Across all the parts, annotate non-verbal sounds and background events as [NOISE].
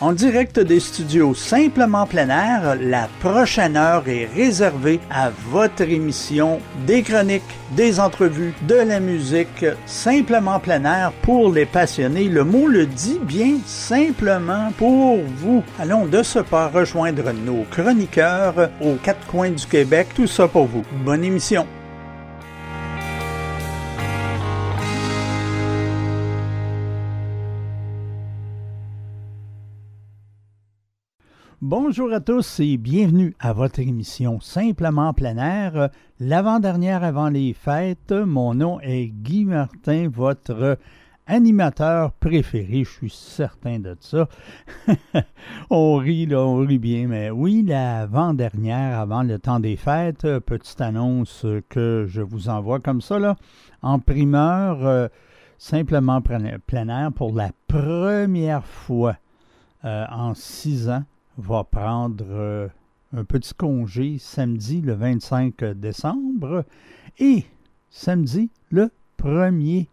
En direct des studios Simplement plein air, la prochaine heure est réservée à votre émission des chroniques, des entrevues, de la musique Simplement plein air pour les passionnés. Le mot le dit bien simplement pour vous. Allons de ce pas rejoindre nos chroniqueurs aux quatre coins du Québec. Tout ça pour vous. Bonne émission. Bonjour à tous et bienvenue à votre émission Simplement plein air, l'avant-dernière avant les fêtes. Mon nom est Guy Martin, votre animateur préféré, je suis certain de ça. [LAUGHS] on rit là, on rit bien, mais oui, l'avant-dernière avant le temps des fêtes, petite annonce que je vous envoie comme ça là, en primeur, euh, simplement plein air pour la première fois euh, en six ans va prendre euh, un petit congé samedi le 25 décembre et samedi le 1er.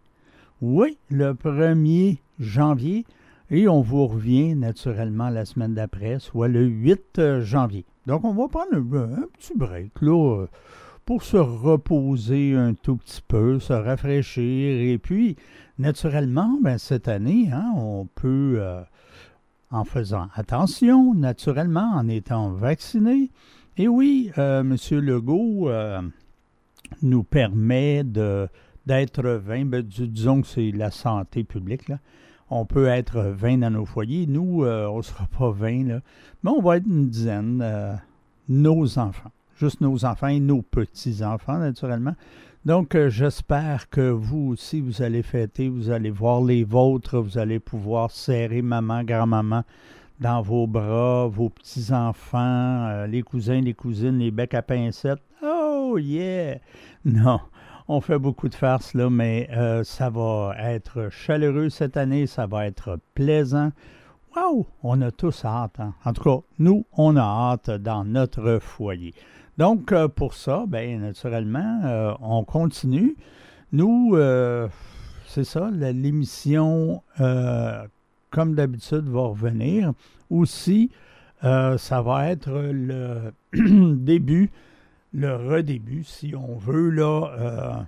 Oui, le 1er janvier. Et on vous revient naturellement la semaine d'après, soit le 8 janvier. Donc on va prendre un, petit break là, pour se reposer un tout petit peu, se rafraîchir. Et puis, naturellement, ben, cette année, hein, on peut... Euh, en faisant attention, naturellement, en étant vacciné. Et oui, euh, M. Legault euh, nous permet d'être 20, ben, disons que c'est la santé publique. On peut être 20 dans nos foyers. Nous, euh, on ne sera pas 20, là. mais on va être une dizaine, nos enfants. Juste nos enfants et nos petits-enfants, naturellement. Donc, euh, j'espère que vous aussi, vous allez fêter, vous allez voir les vôtres, vous allez pouvoir serrer maman, grand-maman dans vos bras, vos petits-enfants, euh, les cousins, les cousines, les becs à pincettes. Oh yeah! Non, on fait beaucoup de farces là, mais euh, ça va être chaleureux cette année, ça va être plaisant. Waouh! On a tous hâte. Hein? En tout cas, nous, on a hâte dans notre foyer. Donc, euh, pour ça, bien, naturellement, euh, on continue. Nous, euh, c'est ça, l'émission, comme d'habitude, va revenir. Aussi, ça va être le [CLEARS THROAT] début, le redébut, si on veut, là.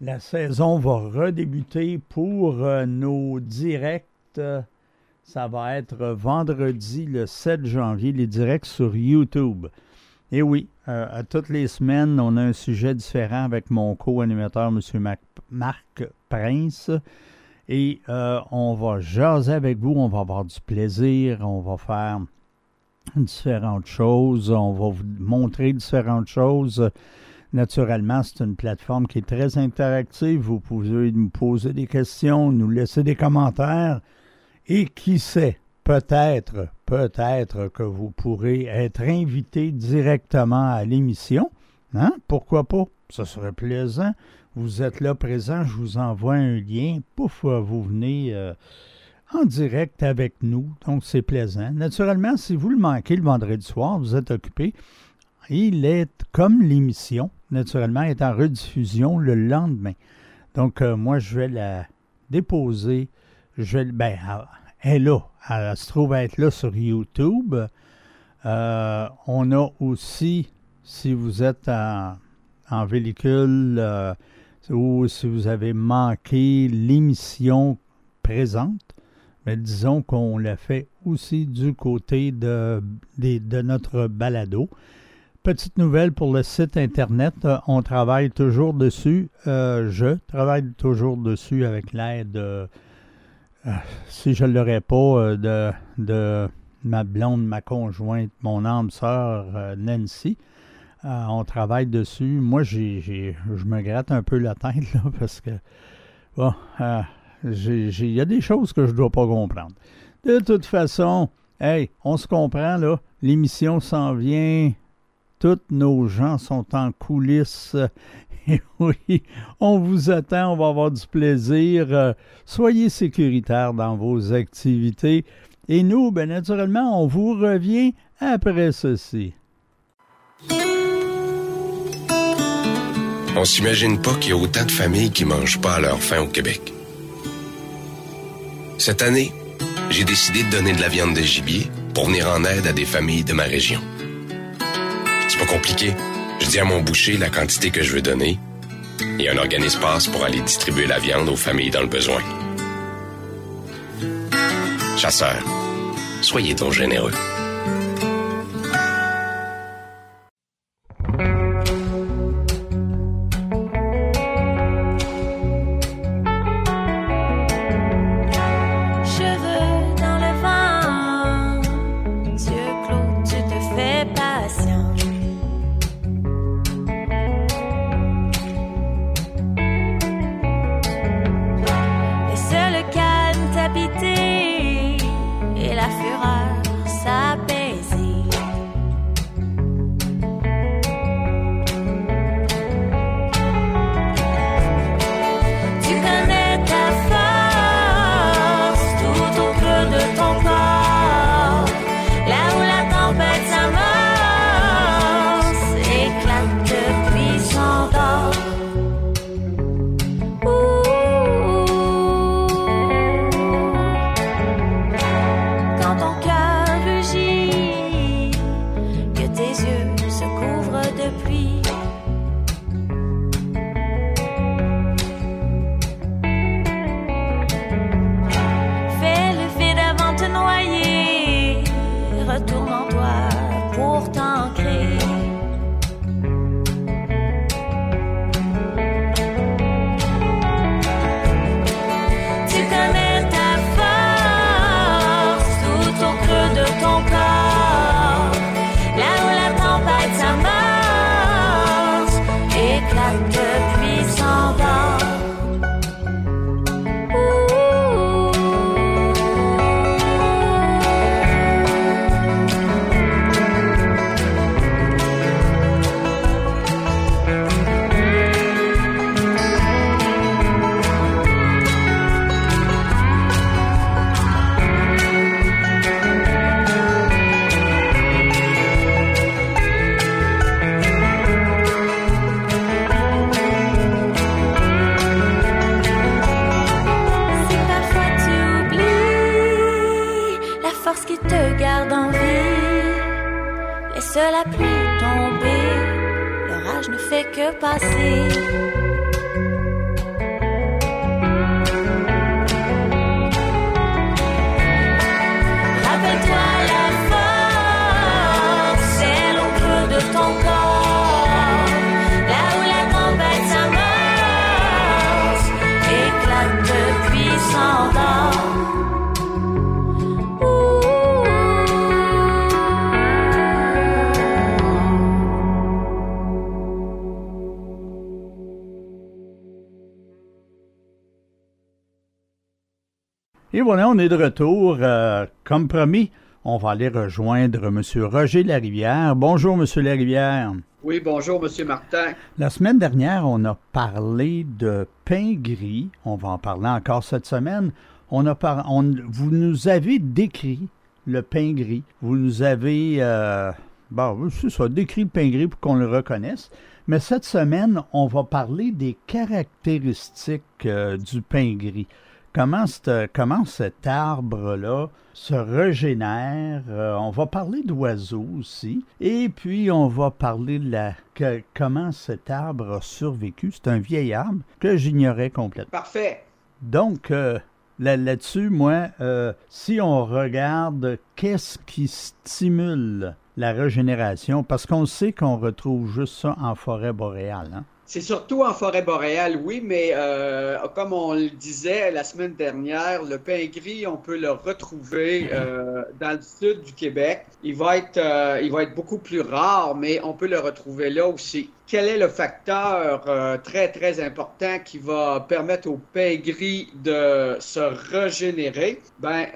la saison va redébuter pour nos directs. ça va être vendredi le 7 janvier, les directs sur YouTube. Et oui, euh, à toutes les semaines, on a un sujet différent avec mon co-animateur, M. Marc Prince. Et euh, on va jaser avec vous, on va avoir du plaisir, on va faire différentes choses, on va vous montrer différentes choses. Naturellement, c'est une plateforme qui est très interactive. Vous pouvez nous poser des questions, nous laisser des commentaires. Et qui sait, peut-être, peut-être que vous pourrez être invité directement à l'émission. Hein? Pourquoi pas? Ce serait plaisant. Vous êtes là présent, je vous envoie un lien. Pouf, vous venez euh, en direct avec nous. Donc, c'est plaisant. Naturellement, si vous le manquez le vendredi soir, vous êtes occupé. Il est comme l'émission, naturellement, est en rediffusion le lendemain. Donc, euh, moi, je vais la déposer. Je vais, ben, est là. Elle se trouve être là sur YouTube. Euh, on a aussi, si vous êtes en, véhicule euh, ou si vous avez manqué l'émission présente, mais disons qu'on l'a fait aussi du côté de, notre balado. Petite nouvelle pour le site Internet, euh, on travaille toujours dessus. je travaille toujours dessus avec l'aide si je ne l'aurais pas euh, de, de, ma blonde, ma conjointe, mon âme sœur euh, Nancy, euh, on travaille dessus. Moi, j'ai, je me gratte un peu la tête là, [LAUGHS] parce que bon, il y a des choses que je ne dois pas comprendre. De toute façon, hey, on se comprend là. L'émission s'en vient. Tous nos gens sont en coulisses. [LAUGHS] oui, on vous attend, on va avoir du plaisir. Euh, soyez sécuritaires dans vos activités. Et nous, bien naturellement, on vous revient après ceci. On s'imagine pas qu'il y a autant de familles qui mangent pas à leur faim au Québec. Cette année, j'ai décidé de donner de la viande de gibier pour venir en aide à des familles de ma région. C'est pas compliqué. Je dis à mon boucher la quantité que je veux donner et un organisme passe pour aller distribuer la viande aux familles dans le besoin. Chasseurs, soyez donc généreux. que passer. Voilà, on est de retour. Euh, comme promis, on va aller rejoindre M. Roger Larivière. Bonjour, M. Larivière. Oui, bonjour, M. Martin. La semaine dernière, on a parlé de pain gris. On va en parler encore cette semaine. On a vous nous avez décrit le pain gris. Vous nous avez, euh, bon, c'est ça, décrit le pain gris pour qu'on le reconnaisse. Mais cette semaine, on va parler des caractéristiques euh, du pain gris comment, comment cet arbre-là se régénère? Euh, on va parler d'oiseaux aussi. Et puis, on va parler de la, comment cet arbre a survécu. C'est un vieil arbre que j'ignorais complètement. Parfait. Donc, euh, là-dessus, moi, euh, si on regarde qu'est-ce qui stimule la régénération, parce qu'on sait qu'on retrouve juste ça en forêt boréale. Hein? C'est surtout en forêt boréale, oui, mais euh, comme on le disait la semaine dernière, le pain gris, on peut le retrouver euh, dans le sud du Québec. Il va être, euh, il va être beaucoup plus rare, mais on peut le retrouver là aussi. Quel est le facteur très très important qui va permettre au pain gris de se régénérer? Ben,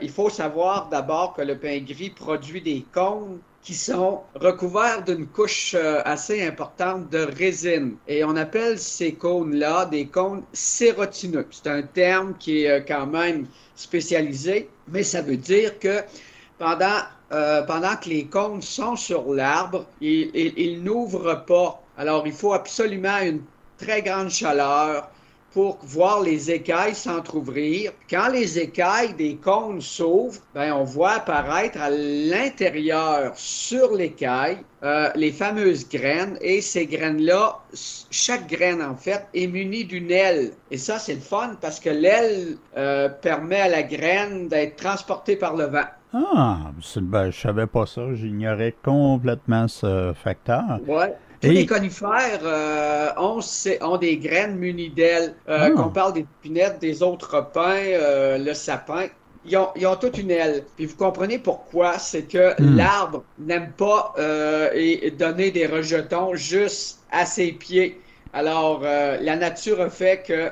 il faut savoir d'abord que le pain gris produit des cônes qui sont recouverts d'une couche euh, assez importante de résine. Et on appelle ces cônes-là des cônes sérotineux. C'est un terme qui est euh, quand même spécialisé, mais ça veut dire que pendant, euh, pendant que les cônes sont sur l'arbre, ils, ils, n'ouvrent pas. Alors, il faut absolument une très grande chaleur pour voir les écailles s'entr'ouvrir. Quand les écailles des cônes s'ouvrent, ben, on voit apparaître à l'intérieur, sur l'écaille, euh, les fameuses graines. Et ces graines-là, chaque graine, en fait, est munie d'une aile. Et ça, c'est le fun parce que l'aile euh, permet à la graine d'être transportée par le vent. Ah, ben, je savais pas ça. J'ignorais complètement ce facteur. Ouais. Tous les conifères euh, ont, ont, des graines munies d'ailes. Euh, ah. Qu'on parle des pinettes, des autres pins, euh, le sapin. Ils ont, ils ont toute une aile. Puis vous comprenez pourquoi? C'est que hmm. l'arbre n'aime pas et donner des rejetons juste à ses pieds. Alors, la nature a fait que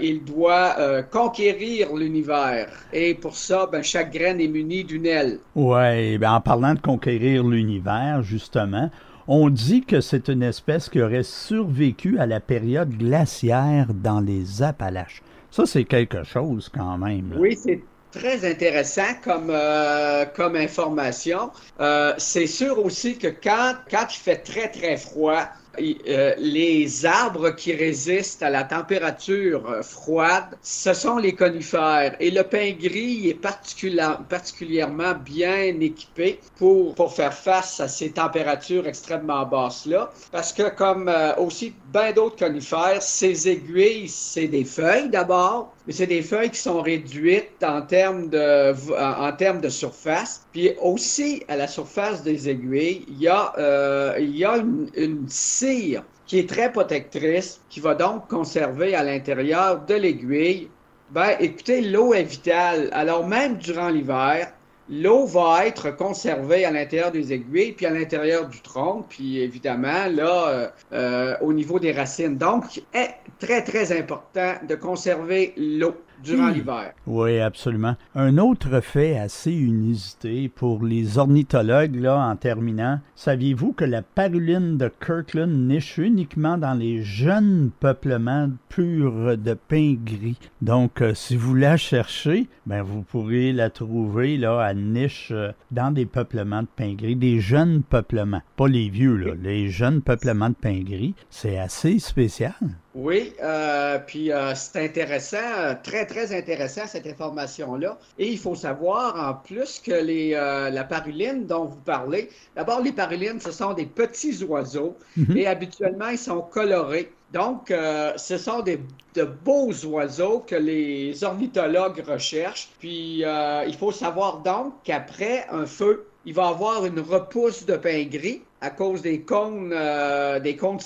il doit conquérir l'univers. Et pour ça, ben, chaque graine est munie d'une aile. Oui, ben, en parlant de conquérir l'univers, justement, on dit que c'est une espèce qui aurait survécu à la période glaciaire dans les Appalaches. Ça, c'est quelque chose quand même. Oui, c'est très intéressant comme, euh, information. Euh, c'est sûr aussi que quand, quand il fait très, très froid, les arbres qui résistent à la température euh, froide, ce sont les conifères. Et le pin gris est particulièrement bien équipé pour, pour faire face à ces températures extrêmement basses-là. Parce que comme euh, aussi bien d'autres conifères, ces aiguilles, c'est des feuilles d'abord, mais c'est des feuilles qui sont réduites en termes de, en, termes de surface. Puis aussi, à la surface des aiguilles, il y a, euh, il y a une, une cire qui est très protectrice, qui va donc conserver à l'intérieur de l'aiguille. Ben, écoutez, l'eau est vitale. Alors, même durant l'hiver, l'eau va être conservée à l'intérieur des aiguilles, puis à l'intérieur du tronc, puis évidemment, là, euh, euh, au niveau des racines. Donc, est très, très important de conserver l'eau durant hmm. l'hiver. Oui, absolument. Un autre fait assez inusité pour les ornithologues, là, en terminant, saviez-vous que la paruline de Kirkland niche uniquement dans les jeunes peuplements purs de pins gris? Donc, euh, si vous la cherchez, ben, vous pourrez la trouver, là, à niche euh, dans des peuplements de pins gris, des jeunes peuplements. Pas les vieux, là, les jeunes peuplements de pins gris. C'est assez spécial. Oui, euh, puis euh, c'est intéressant, très très intéressant cette information-là. Et il faut savoir en plus que les, euh, la paruline dont vous parlez, d'abord les parulines, ce sont des petits oiseaux mhm. et habituellement ils sont colorés. Donc, ce sont des, de beaux oiseaux que les ornithologues recherchent. Puis, il faut savoir donc qu'après un feu, il va avoir une repousse de pain gris à cause des cônes, euh, des cônes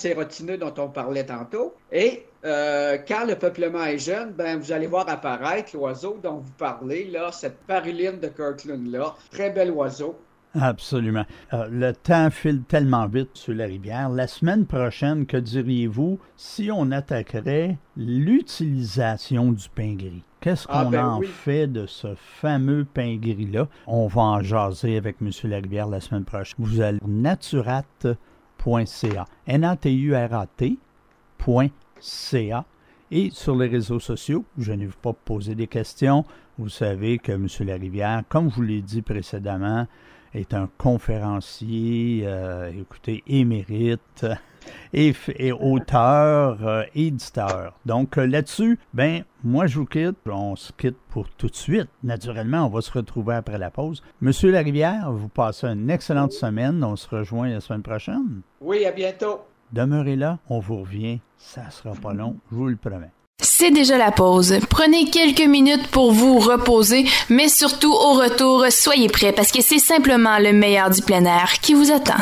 dont on parlait tantôt. Et euh, quand le peuplement est jeune, ben, vous allez voir apparaître l'oiseau dont vous parlez, là, cette paruline de Kirkland-là. Très bel oiseau. Absolument. Euh, le temps file tellement vite sur la rivière. La semaine prochaine, que diriez-vous si on attaquerait l'utilisation du pain gris? Qu'est-ce ah, qu'on ben en fait de ce fameux pain gris-là? On va en jaser avec M. Larivière la semaine prochaine. Vous allez naturat.ca. N-A-T-U-R-A-T.ca. Et sur les réseaux sociaux, je ne vais pas poser des questions. Vous savez que M. Larivière, comme je vous l'ai dit précédemment, est un conférencier, euh, écoutez, émérite [LAUGHS] et, auteur, euh, éditeur. Donc euh, là-dessus, ben moi je vous quitte, on se quitte pour tout de suite. Naturellement, on va se retrouver après la pause. Monsieur Larivière, vous passez une excellente semaine. On se rejoint la semaine prochaine. Oui, à bientôt. Demeurez là, on vous revient. Ça sera pas long, je vous le promets. C'est déjà la pause. Prenez quelques minutes pour vous reposer, mais surtout au retour, soyez prêts parce que c'est simplement le meilleur du plein air qui vous attend.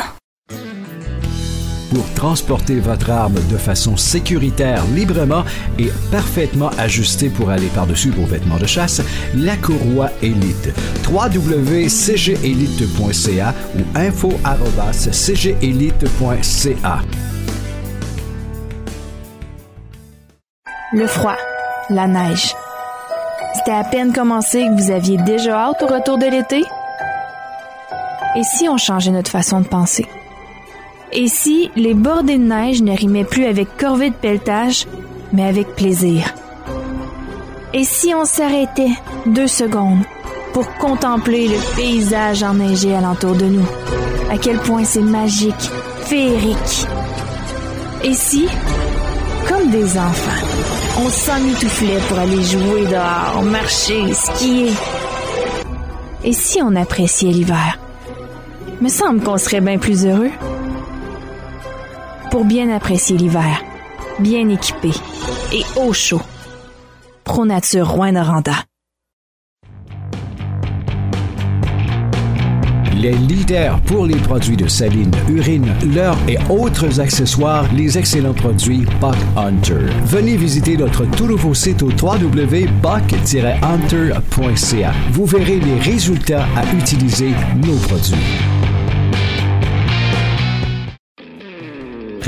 Pour transporter votre arme de façon sécuritaire, librement et parfaitement ajustée pour aller par-dessus vos vêtements de chasse, la courroie Elite. www.cgelite.ca ou info.cgelite.ca. Le froid, la neige. C'était à peine commencé que vous aviez déjà hâte au retour de l'été? Et si on changeait notre façon de penser? Et si les bordées de neige ne rimaient plus avec corvée de pelletage, mais avec plaisir? Et si on s'arrêtait deux secondes pour contempler le paysage enneigé alentour de nous? À quel point c'est magique, féerique? Et si, comme des enfants, On s'emmitouflait pour aller jouer dehors, marcher, skier. Et si on appréciait l'hiver? Me semble qu'on serait bien plus heureux. Pour bien apprécier l'hiver, bien équipé et au chaud. Pro Nature Rouen-Noranda. Les leaders pour les produits de saline, urine, leurre et autres accessoires, les excellents produits Buck Hunter. Venez visiter notre tout nouveau site au www.buck-hunter.ca. Vous verrez les résultats à utiliser nos produits.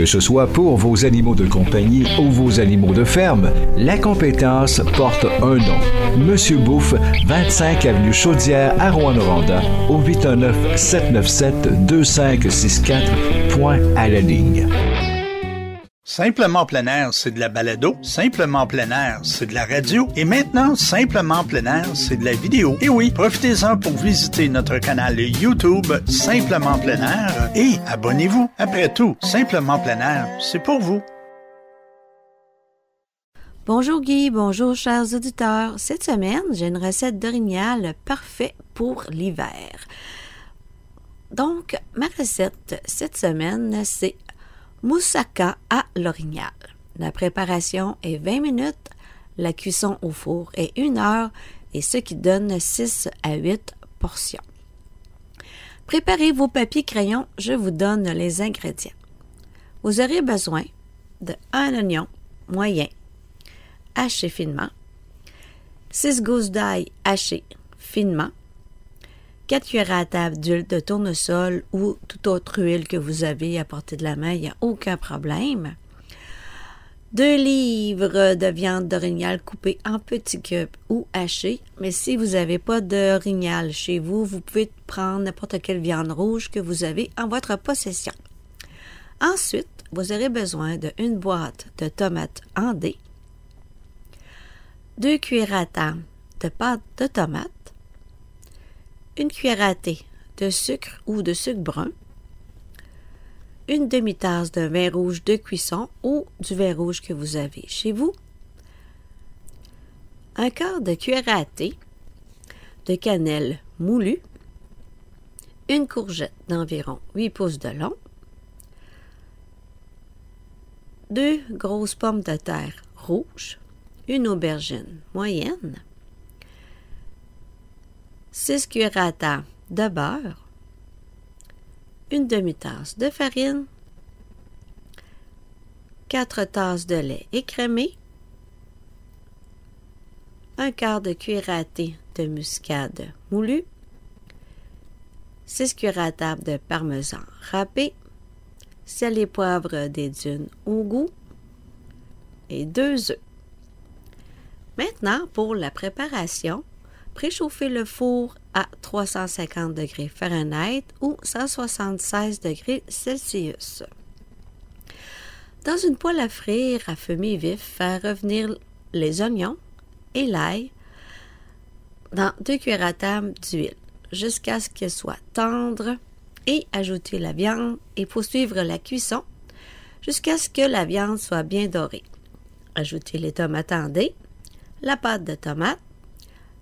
Que ce soit pour vos animaux de compagnie ou vos animaux de ferme, la compétence porte un nom. Monsieur Bouffe, 25 avenue Chaudière à Rouen-Noranda, au 819 797 2564. Point à la ligne. Simplement plein air, c'est de la balado. Simplement plein air, c'est de la radio. Et maintenant, Simplement plein air, c'est de la vidéo. Et oui, profitez-en pour visiter notre canal YouTube Simplement plein air et abonnez-vous. Après tout, Simplement plein air, c'est pour vous. Bonjour Guy, bonjour chers auditeurs. Cette semaine, j'ai une recette d'orignal parfait pour l'hiver. Donc, ma recette cette semaine, c'est moussaka à l'orignal. La préparation est 20 minutes, la cuisson au four est 1 heure et ce qui donne 6 à 8 portions. Préparez vos papiers crayons, je vous donne les ingrédients. Vous aurez besoin de un oignon moyen haché finement, 6 gousses d'ail hachées finement, 4 cuillères à table d'huile de tournesol ou toute autre huile que vous avez à portée de la main, il n'y a aucun problème. 2 livres de viande d'orignal coupée en petits cubes ou hachée, mais si vous n'avez pas d'orignal chez vous, vous pouvez prendre n'importe quelle viande rouge que vous avez en votre possession. Ensuite, vous aurez besoin d'une boîte de tomates en dés, 2 cuillères à table de pâte de tomate, une cuillère à thé de sucre ou de sucre brun, une demi-tasse de vin rouge de cuisson ou du vin rouge que vous avez chez vous, un quart de cuillère à thé de cannelle moulue, une courgette d'environ 8 pouces de long, deux grosses pommes de terre rouges, une aubergine moyenne, 6 cuillères à table de beurre, une demi-tasse de farine, 4 tasses de lait écrémé, un quart de cuillère à thé de muscade moulu, 6 cuillères à table de parmesan râpé, sel et poivre des dunes au goût. Et deux œufs. Maintenant, pour la préparation, préchauffez le four à 350 degrés Fahrenheit ou 176 degrés Celsius. Dans une poêle à frire à feu mi-vif, faire revenir les oignons et l'ail dans deux cuillères à table d'huile jusqu'à ce qu'elles soient tendres et ajouter la viande et poursuivre la cuisson jusqu'à ce que la viande soit bien dorée. Ajoutez les tomates en dés, la pâte de tomate,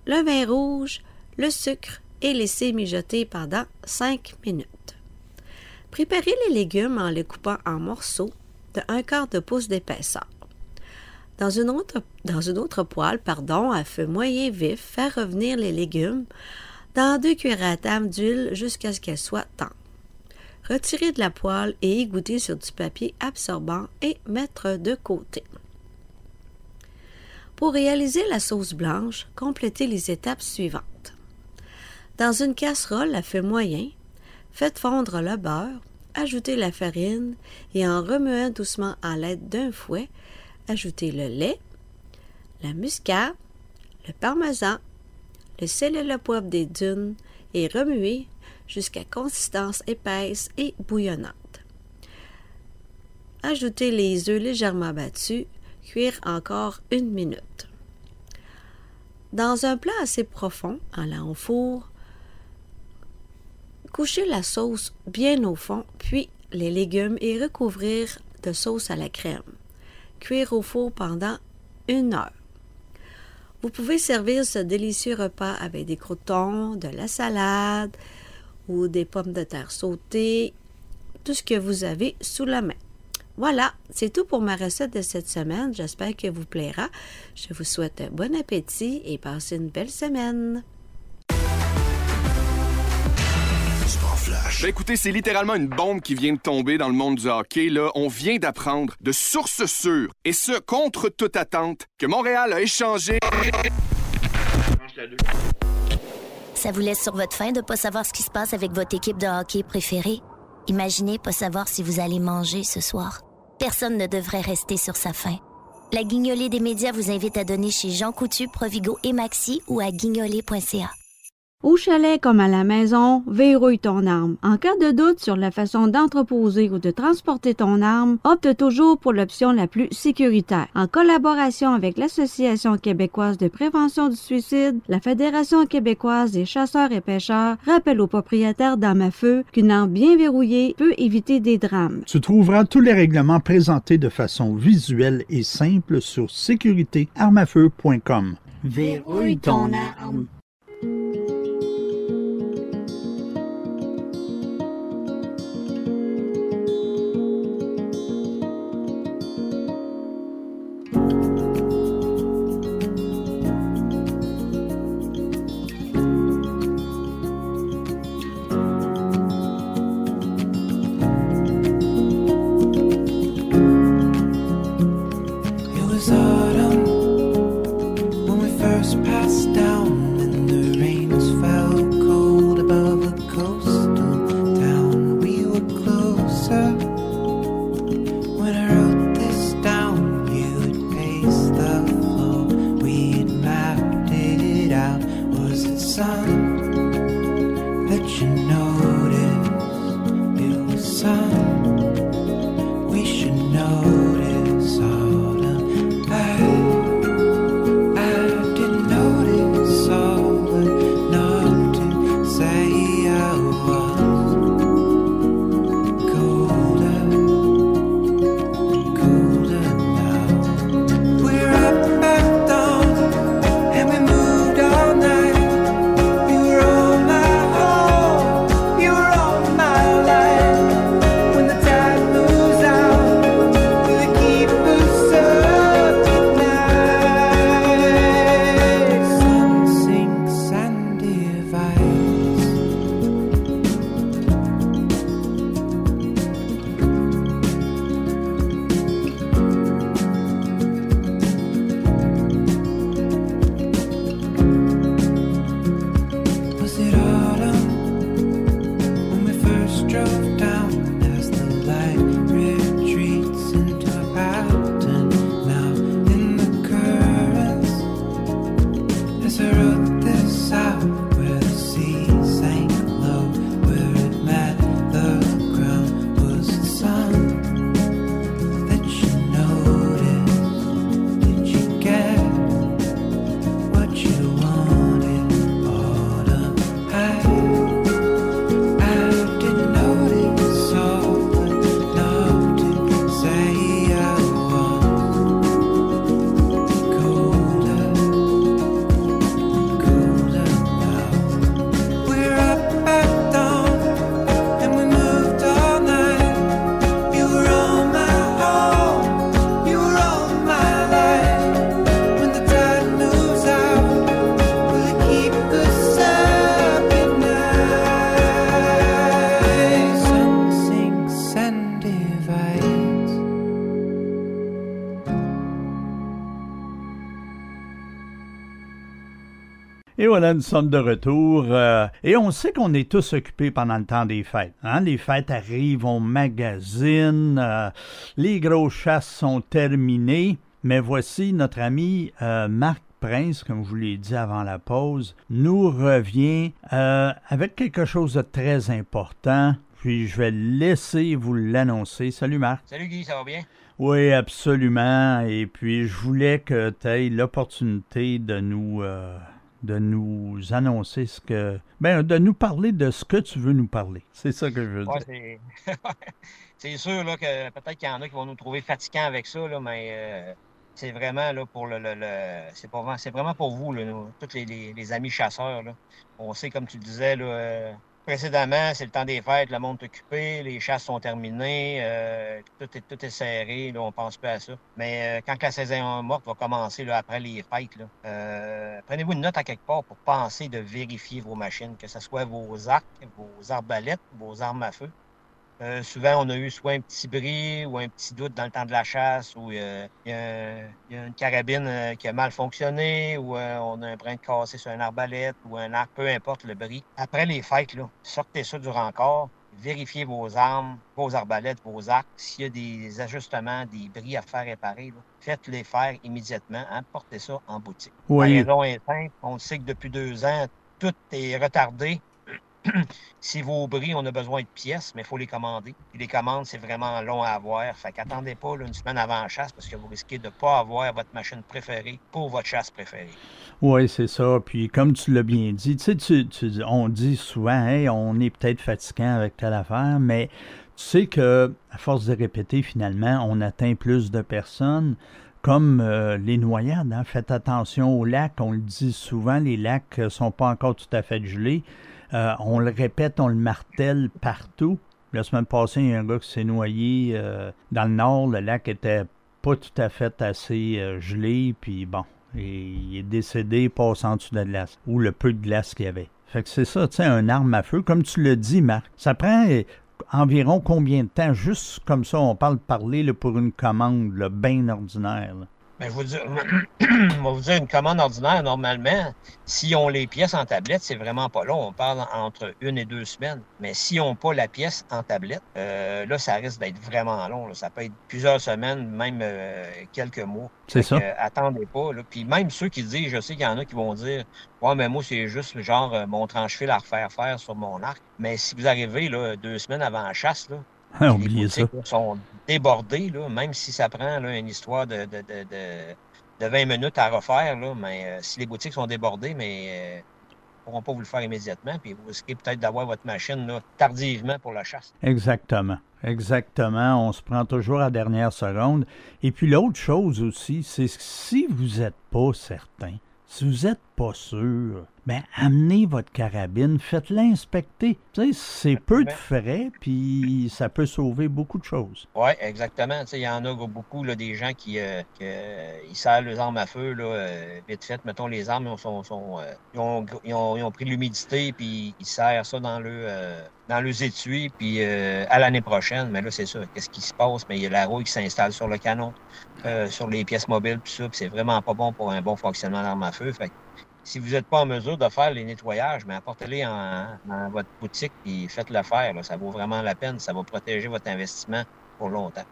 le vin rouge, le sucre et laisser mijoter pendant 5 minutes. Préparez les légumes en les coupant en morceaux de un quart de pouce d'épaisseur. Dans une autre, dans une autre poêle, à feu moyen vif, faire revenir les légumes dans deux cuillères à table d'huile jusqu'à ce qu'elles soient tendres. Retirer de la poêle et égoutter sur du papier absorbant et mettre de côté. Pour réaliser la sauce blanche, complétez les étapes suivantes. Dans une casserole à feu moyen, faites fondre le beurre, ajoutez la farine et en remuant doucement à l'aide d'un fouet, ajoutez le lait, la muscade, le parmesan, le sel et le poivre des dunes et remuez jusqu'à consistance épaisse et bouillonnante. Ajoutez les œufs légèrement battus encore une minute. Dans un plat assez profond, allant au four, couchez la sauce bien au fond, puis les légumes et recouvrir de sauce à la crème. Cuire au four pendant une heure. Vous pouvez servir ce délicieux repas avec des croutons, de la salade ou des pommes de terre sautées, tout ce que vous avez sous la main. Voilà, c'est tout pour ma recette de cette semaine. J'espère qu'elle vous plaira. Je vous souhaite bon appétit et passez une belle semaine. Ben écoutez, c'est littéralement une bombe qui vient de tomber dans le monde du hockey. Là. On vient d'apprendre de sources sûres, et ce, contre toute attente, que Montréal a échangé... Ça vous laisse sur votre faim de pas savoir ce qui se passe avec votre équipe de hockey préférée? Imaginez pas savoir si vous allez manger ce soir. Personne ne devrait rester sur sa faim. La guignolée des médias vous invite à donner chez Jean Coutu, Provigo et Maxi ou à guignolée.ca. Au chalet comme à la maison, verrouille ton arme. En cas de doute sur la façon d'entreposer ou de transporter ton arme, opte toujours pour l'option la plus sécuritaire. En collaboration avec l'Association québécoise de prévention du suicide, la Fédération québécoise des chasseurs et pêcheurs rappelle aux propriétaires d'armes à feu qu'une arme bien verrouillée peut éviter des drames. Tu trouveras tous les règlements présentés de façon visuelle et simple sur sécuritéarmafeu.com. Verrouille ton arme. Voilà, nous sommes de retour. Euh, et on sait qu'on est tous occupés pendant le temps des fêtes. Hein? Les fêtes arrivent, on magasine, euh, les grosses chasses sont terminées. Mais voici notre ami euh, Marc Prince, comme je vous l'ai dit avant la pause, nous revient avec quelque chose de très important. Puis je vais laisser vous l'annoncer. Salut Marc. Salut Guy, ça va bien? Oui, absolument. Et puis je voulais que tu aies l'opportunité de nous de nous annoncer ce que. Ben, de nous parler de ce que tu veux nous parler. C'est ça que je veux dire. [LAUGHS] c'est sûr là, que peut-être qu'il y en a qui vont nous trouver fatigants avec ça, là, mais euh, c'est vraiment là, pour le, le, c'est, c'est vraiment pour vous, là, tous les, les, amis chasseurs. Là. On sait, comme tu disais, là, euh, précédemment, c'est le temps des fêtes, le monde est occupé, les chasses sont terminées, euh, tout, est, tout est serré, là, on pense pas à ça. Mais euh, quand la saison morte va commencer là, après les fêtes, là, prenez-vous une note à quelque part pour penser de vérifier vos machines, que ce soit vos arcs, vos arbalètes, vos armes à feu. Euh, souvent, on a eu soit un petit bris ou un petit doute dans le temps de la chasse, ou euh, il y, a une carabine euh, qui a mal fonctionné, ou on a un brin de cassé sur un arbalète ou un arc, peu importe le bris. Après les fêtes, là, sortez ça du rencor, vérifiez vos armes, vos arbalètes, vos arcs. S'il y a des ajustements, des bris à faire réparer, faites-les faire immédiatement. Hein, portez ça en boutique. Oui. La raison est simple. On sait que depuis deux ans, tout est retardé [CLEARS THROAT] si vos bris, on a besoin de pièces, mais il faut les commander. les commandes, c'est vraiment long à avoir. Fait qu'attendez pas une semaine avant la chasse parce que vous risquez de ne pas avoir votre machine préférée pour votre chasse préférée. Oui, c'est ça. Puis comme tu l'as bien dit, tu sais, on dit souvent, on est peut-être fatiguant avec telle affaire, mais tu sais que à force de répéter, finalement, on atteint plus de personnes comme euh, les noyades. Hein. Faites attention aux lacs. On le dit souvent, les lacs ne sont pas encore tout à fait gelés. Euh, on le répète, on le martèle partout. La semaine passée, il y a un gars qui s'est noyé euh, dans le nord. Le lac était pas tout à fait assez euh, gelé, puis bon, il est décédé passant en dessous de la glace, ou le peu de glace qu'il y avait. Fait que c'est ça, tu un arme à feu, comme tu le dis, Marc. Ça prend environ combien de temps, juste comme ça, on parle parler pour une commande, bien ordinaire. Ben, je, vous dire, [CLEARS THROAT] vous dire, une commande ordinaire, normalement, si on les pièces en tablette, c'est vraiment pas long. On parle entre une et deux semaines. Mais si on pas la pièce en tablette, euh, là, ça risque d'être vraiment long. Ça peut être plusieurs semaines, même euh, quelques mois. C'est ça. attendez pas. Là. Puis même ceux qui disent, je sais qu'il y en a qui vont dire Ouais, mais moi, c'est juste genre euh, mon tranche-fil à refaire faire sur mon arc. Mais si vous arrivez là, deux semaines avant la chasse, là, [LAUGHS] Oubliez ça. sont débordés, là, même si ça prend une histoire de, de, de, de, 20 minutes à refaire. Là, mais euh, si les boutiques sont débordées, mais euh, pourront pas vous le faire immédiatement, puis vous risquez peut-être d'avoir votre machine tardivement pour la chasse. Exactement. Exactement. On se prend toujours à dernière seconde. Et puis l'autre chose aussi, c'est si vous n'êtes pas certain, si vous n'êtes pas sûr, ben amenez votre carabine, faites-la inspecter. C'est peu de frais, puis ça peut sauver beaucoup de choses. Oui, exactement. Il y en a beaucoup là, des gens qui euh, ils serrent les armes à feu là, euh, vite fait. Mettons, les armes sont, sont euh, ils, ont, ils, ont, ils, ont, pris l'humidité, puis ils serrent ça dans le dans les étuis, puis à l'année prochaine. Mais là, c'est ça. Qu'est-ce qui se passe? Mais il y a la rouille qui s'installe sur le canon, sur les pièces mobiles, puis ça, puis c'est vraiment pas bon pour un bon fonctionnement d'arme à feu. Fait si vous n'êtes pas en mesure de faire les nettoyages, mais apportez-les dans votre boutique et faites-le faire. Ça vaut vraiment la peine. Ça va protéger votre investissement pour longtemps.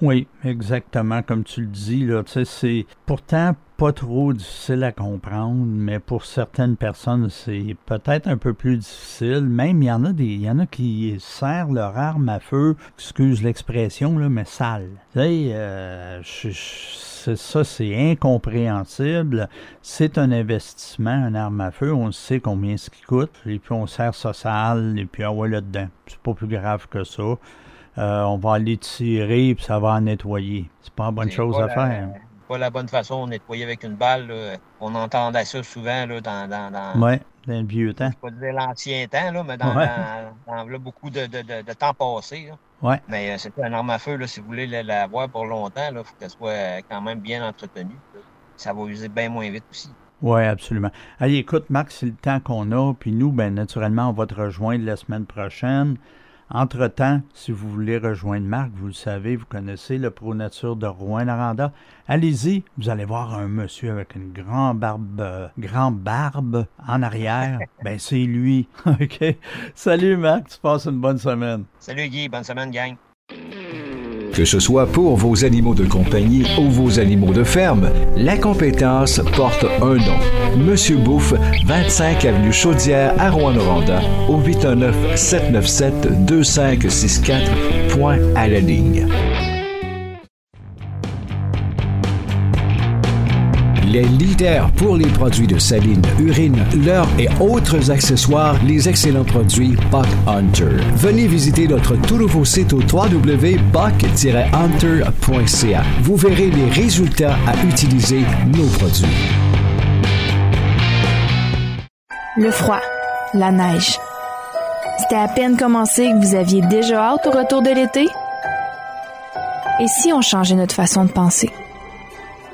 Oui, exactement. Comme tu le dis, là, c'est pourtant pas trop difficile à comprendre, mais pour certaines personnes, c'est peut-être un peu plus difficile. Même, il y en a des, y en a qui serrent leur arme à feu, excuse l'expression, là, mais sale. Euh, ça, c'est incompréhensible. C'est un investissement, un arme à feu. On sait combien ce qui coûte. Et puis, on sert ça sale, et puis, on va là-dedans. C'est pas plus grave que ça. Euh, on va aller tirer, puis ça va en nettoyer. C'est pas une bonne chose à faire. Pas la bonne façon de nettoyer avec une balle. On entendait ça souvent là, dans, dans, dans, dans le vieux temps. Pas dire l'ancien temps, là, mais dans, dans, beaucoup de, de, de, temps passé. Ouais. Mais euh, c'est un arme à feu, là, si vous voulez l'avoir pour longtemps, il faut qu'elle soit quand même bien entretenue. Ça va user bien moins vite aussi. Oui, absolument. Allez, écoute, Marc, c'est le temps qu'on a. Puis nous, ben, naturellement, on va te rejoindre la semaine prochaine. Entre-temps, si vous voulez rejoindre Marc, vous le savez, vous connaissez le Pro Nature de Rouen-Noranda. Allez-y, vous allez voir un monsieur avec une grande barbe, euh, grande barbe en arrière. [LAUGHS] ben, c'est lui. [LAUGHS] OK. Salut Marc, tu passes une bonne semaine. Salut Guy, bonne semaine, gang. Que ce soit pour vos animaux de compagnie ou vos animaux de ferme, la compétence porte un nom. Monsieur Bouffe, 25 avenue Chaudière à Rouen-Noranda, au 819-797-2564, point à la ligne. Les leaders pour les produits de saline, urine, leurre et autres accessoires, les excellents produits Buck Hunter. Venez visiter notre tout nouveau site au www.buck-hunter.ca. Vous verrez les résultats à utiliser nos produits. Le froid, la neige. C'était à peine commencé que vous aviez déjà hâte au retour de l'été? Et si on changeait notre façon de penser?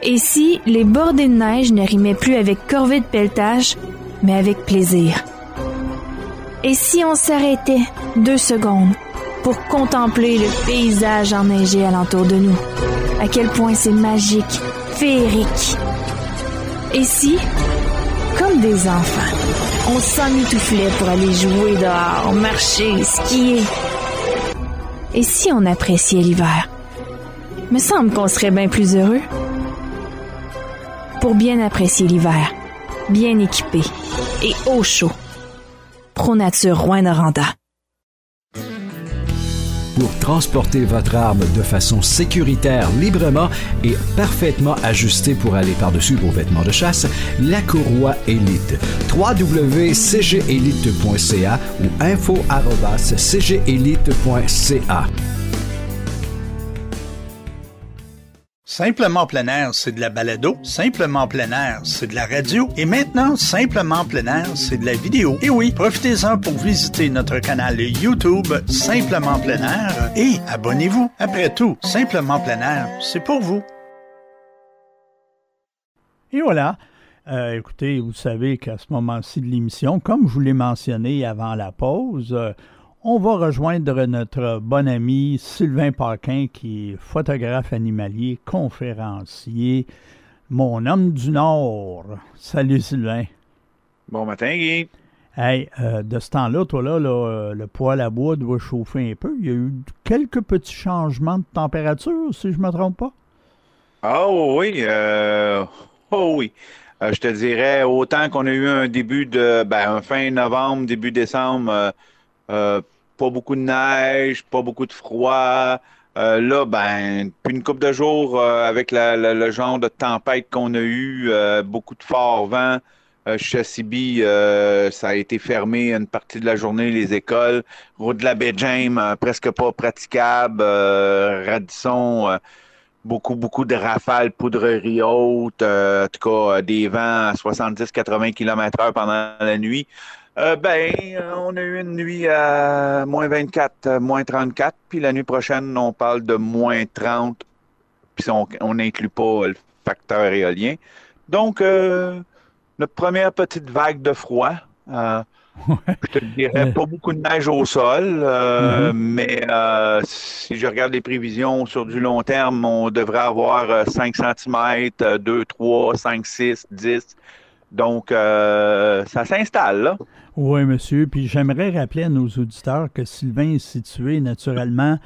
Et si les bordées de neige ne rimaient plus avec corvée de pelletage, mais avec plaisir? Et si on s'arrêtait deux secondes pour contempler le paysage enneigé alentour de nous? À quel point c'est magique, féerique. Et si, comme des enfants, on s'emmitouflait pour aller jouer dehors, marcher, skier? Et si on appréciait l'hiver? Me semble qu'on serait bien plus heureux. Pour bien apprécier l'hiver, bien équipé et au chaud. Pro Nature Rouen-Noranda. Pour transporter votre arme de façon sécuritaire, librement et parfaitement ajustée pour aller par-dessus vos vêtements de chasse, la Courroie Élite. www.cgelite.ca ou info.cgelite.ca. Simplement plein air, c'est de la balado. Simplement plein air, c'est de la radio. Et maintenant, Simplement plein air, c'est de la vidéo. Et oui, profitez-en pour visiter notre canal YouTube Simplement plein air et abonnez-vous. Après tout, Simplement plein air, c'est pour vous. Et voilà. Euh, écoutez, vous savez qu'à ce moment-ci de l'émission, comme je vous l'ai mentionné avant la pause, euh, on va rejoindre notre bon ami Sylvain Paquin, qui est photographe animalier, conférencier, mon homme du Nord. Salut Sylvain. Bon matin, Guy. Hey, euh, de ce temps-là, toi là, là, le poêle à bois doit chauffer un peu. Il y a eu quelques petits changements de température, si je ne me trompe pas. Oh oui, euh, oh oui. Euh, je te dirais, autant qu'on a eu un début de, ben, un fin novembre, début décembre, euh, pas beaucoup de neige, pas beaucoup de froid. Euh, là, ben, puis une couple de jours euh, avec le genre de tempête qu'on a eu, beaucoup de fort vent. chez Sibi, ça a été fermé une partie de la journée, les écoles. Route de la baie James, presque pas praticable. Radisson, beaucoup, beaucoup de rafales, poudrerie haute. en tout cas, des vents à 70-80 km heure pendant la nuit. Euh, ben, on a eu une nuit à moins 24, moins 34, puis la nuit prochaine, on parle de moins 30, puis on n'inclut pas le facteur éolien. Donc, euh, notre première petite vague de froid. Euh, je te dirais pas beaucoup de neige au sol, euh, mm-hmm. mais euh, si je regarde les prévisions sur du long terme, on devrait avoir 5 cm, 2, 3, 5, 6, 10. Donc, ça s'installe là. Oui, monsieur. Puis j'aimerais rappeler à nos auditeurs que Sylvain est situé naturellement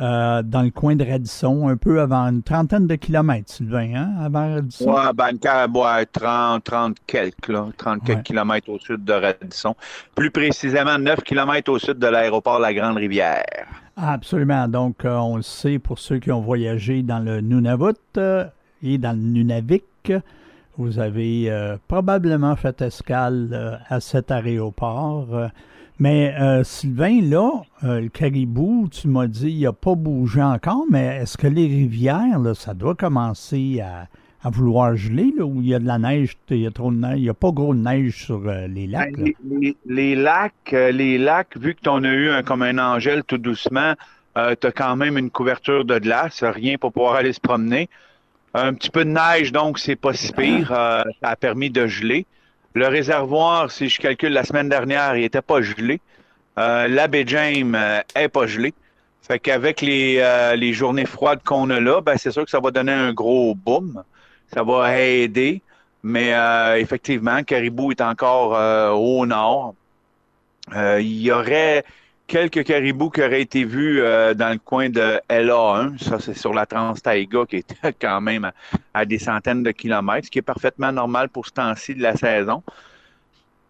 euh, dans le coin de Radisson, un peu avant une trentaine de kilomètres, Sylvain, hein, avant Radisson? Oui, ben, ouais, 30, 30 quelques, là, 30 quelques kilomètres au sud de Radisson. Plus précisément, 9 kilomètres au sud de l'aéroport La Grande Rivière. Absolument. Donc, euh, on le sait pour ceux qui ont voyagé dans le Nunavut euh, et dans le Nunavik. Vous avez euh, probablement fait escale euh, à cet aéroport. Euh, mais Sylvain, là, le caribou, tu m'as dit, il n'a pas bougé encore, mais est-ce que les rivières, là, ça doit commencer à, vouloir geler, là, où il y a de la neige, il y a trop de neige, il n'y a pas gros de neige sur les lacs? Ben, les, lacs, les lacs, vu que tu en as eu un, comme un angèle tout doucement, tu as quand même une couverture de glace, rien pour pouvoir aller se promener. Un petit peu de neige, donc c'est pas si pire. Euh, ça a permis de geler. Le réservoir, si je calcule la semaine dernière, il était pas gelé. Euh, la baie James euh, est pas gelée. Fait qu'avec les, euh, les journées froides qu'on a là, ben c'est sûr que ça va donner un gros boom. Ça va aider. Mais effectivement, Caribou est encore au nord. il y aurait quelques caribous qui auraient été vus euh, dans le coin de LA1. Ça, c'est sur la Trans-Taïga qui est [LAUGHS] quand même à, des centaines de kilomètres, ce qui est parfaitement normal pour ce temps-ci de la saison.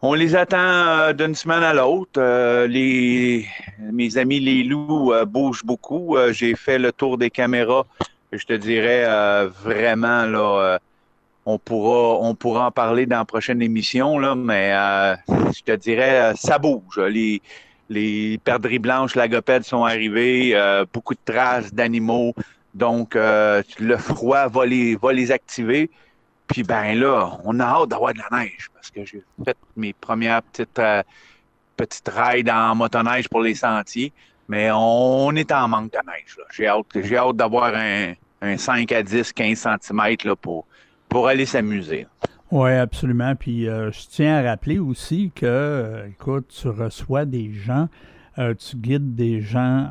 On les attend euh, d'une semaine à l'autre. Euh, les, mes amis les loups bougent beaucoup. J'ai fait le tour des caméras. Je te dirais vraiment là on pourra, on pourra en parler dans la prochaine émission, là, mais je te dirais, ça bouge. Les, les perdrix blanches, lagopèdes sont arrivés, beaucoup de traces d'animaux. Donc, le froid va les, va les activer. Puis ben là, on a hâte d'avoir de la neige parce que j'ai fait mes premières petites, petites rides en motoneige pour les sentiers. Mais on est en manque de neige. J'ai hâte, hâte d'avoir un, 5 à 10, 15 cm là, pour, pour aller s'amuser. Oui, absolument. Puis euh, je tiens à rappeler aussi que, euh, écoute, tu reçois des gens, euh, tu guides des gens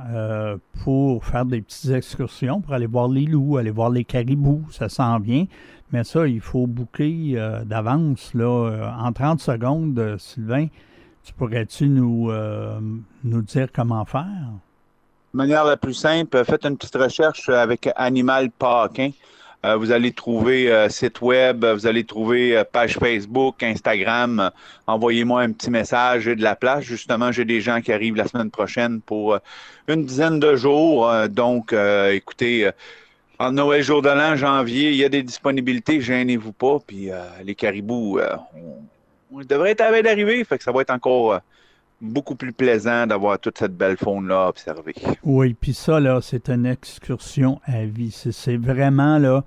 pour faire des petites excursions, pour aller voir les loups, aller voir les caribous, ça sent bien. Mais ça, il faut boucler d'avance, là, en 30 secondes, Sylvain. Tu pourrais-tu nous, euh, nous dire comment faire? De manière la plus simple, faites une petite recherche avec Animal Paquin. Euh, vous allez trouver euh, site web, vous allez trouver page Facebook, Instagram. Envoyez-moi un petit message. J'ai de la place. Justement, j'ai des gens qui arrivent la semaine prochaine pour une dizaine de jours. donc, écoutez, en Noël, jour de l'an, janvier, il y a des disponibilités. Gênez-vous pas. Puis les caribous, on, devrait être à d'arriver, fait que ça va être encore euh, beaucoup plus plaisant d'avoir toute cette belle faune-là observée. Oui, puis ça, là, c'est une excursion à vie. C'est vraiment, là,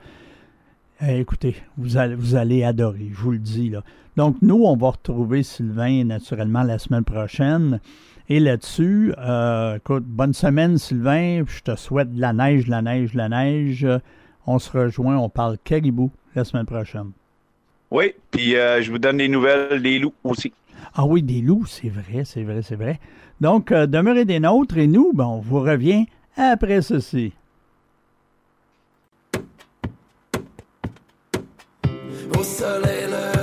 eh, écoutez, vous allez, vous allez adorer, je vous le dis, là. Donc, nous, on va retrouver Sylvain, naturellement, la semaine prochaine. Et là-dessus, euh, écoute, bonne semaine, Sylvain. Je te souhaite de la neige, de la neige, de la neige. On se rejoint, on parle caribou la semaine prochaine. Oui, puis euh, je vous donne des nouvelles des loups aussi. Ah oui, des loups, c'est vrai, c'est vrai, c'est vrai. Donc, euh, demeurez des nôtres et nous, ben, on vous revient après ceci. Au soleil levant,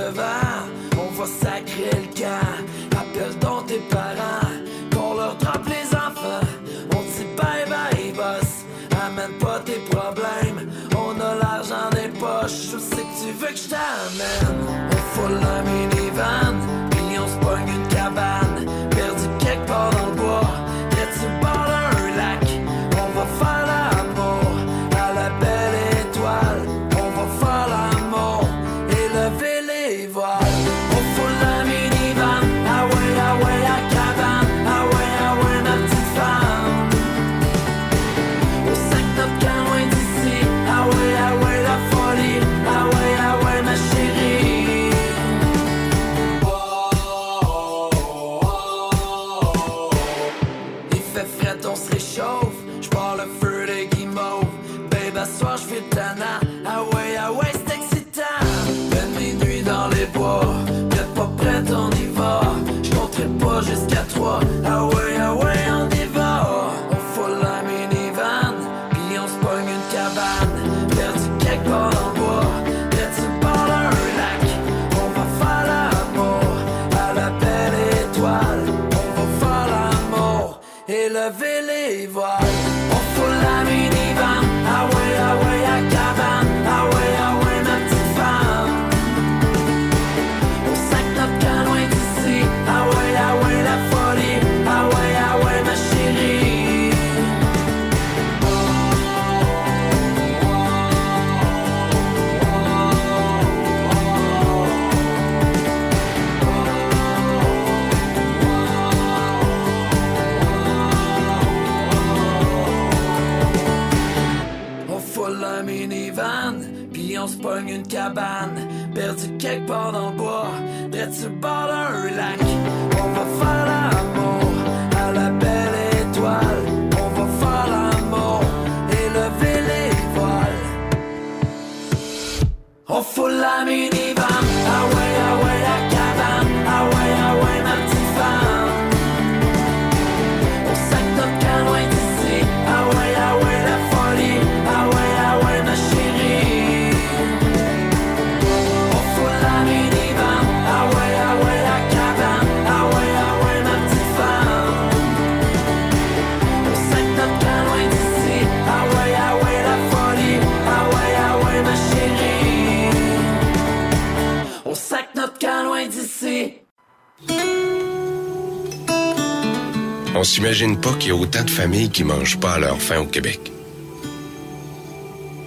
On s'imagine pas qu'il y a autant de familles qui mangent pas à leur faim au Québec.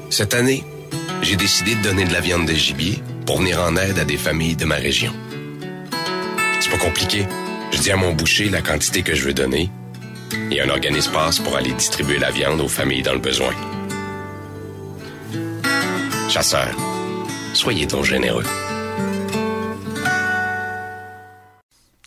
Cette année, j'ai décidé de donner de la viande de gibier pour venir en aide à des familles de ma région. C'est pas compliqué. Je dis à mon boucher la quantité que je veux donner et un organisme passe pour aller distribuer la viande aux familles dans le besoin. Chasseurs, soyez donc généreux.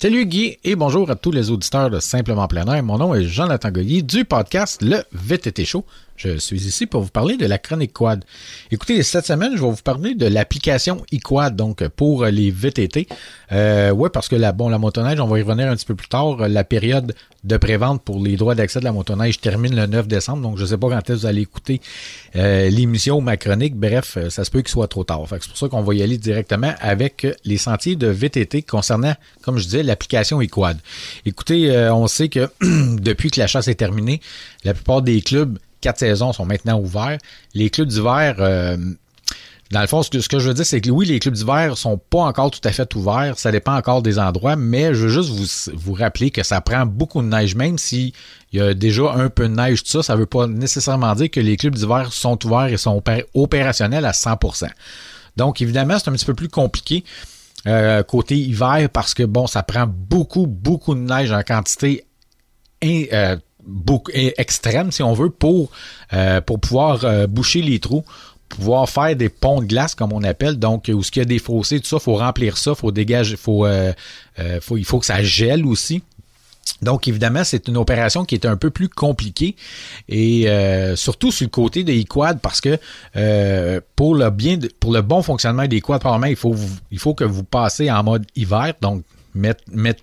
Salut Guy et bonjour à tous les auditeurs de Simplement Plein Air. Mon nom est Jonathan Goyer du podcast Le VTT Show. Je suis ici pour vous parler de la chronique quad. Écoutez, cette semaine, je vais vous parler de l'application eQuad, donc pour les VTT. Euh, ouais, parce que la, bon, la motoneige, on va y revenir un petit peu plus tard. La période de prévente pour les droits d'accès de la motoneige termine le 9 décembre, donc je ne sais pas quand est-ce que vous allez écouter euh, l'émission ou ma chronique. Bref, euh, ça se peut qu'il soit trop tard. c'est pour ça qu'on va y aller directement avec les sentiers de VTT concernant, comme je disais, l'application eQuad. Écoutez, euh, on sait que [CLEARS THROAT] depuis que la chasse est terminée, la plupart des clubs quatre saisons sont maintenant ouverts. Les clubs d'hiver, euh, dans le fond, ce que, je veux dire, c'est que oui, les clubs d'hiver sont pas encore tout à fait ouverts. Ça dépend encore des endroits, mais je veux juste vous, vous rappeler que ça prend beaucoup de neige, même s'il y a déjà un peu de neige, tout ça, ça veut pas nécessairement dire que les clubs d'hiver sont ouverts et sont opérationnels à 100%. Donc, évidemment, c'est un petit peu plus compliqué. Euh, côté hiver parce que bon, ça prend beaucoup, beaucoup de neige en quantité euh, beaucoup, extrême, si on veut, pour, euh, pour pouvoir euh, boucher les trous pouvoir faire des ponts de glace comme on appelle. Donc où ce qu'il y a des fossés tout ça faut remplir ça faut dégager faut, euh, faut il faut que ça gèle aussi. Donc évidemment, c'est une opération qui est un peu plus compliquée et surtout sur le côté des quad parce que pour le bien pour le bon fonctionnement des quads, probablement il faut il faut que vous passez en mode hiver. Donc mettre,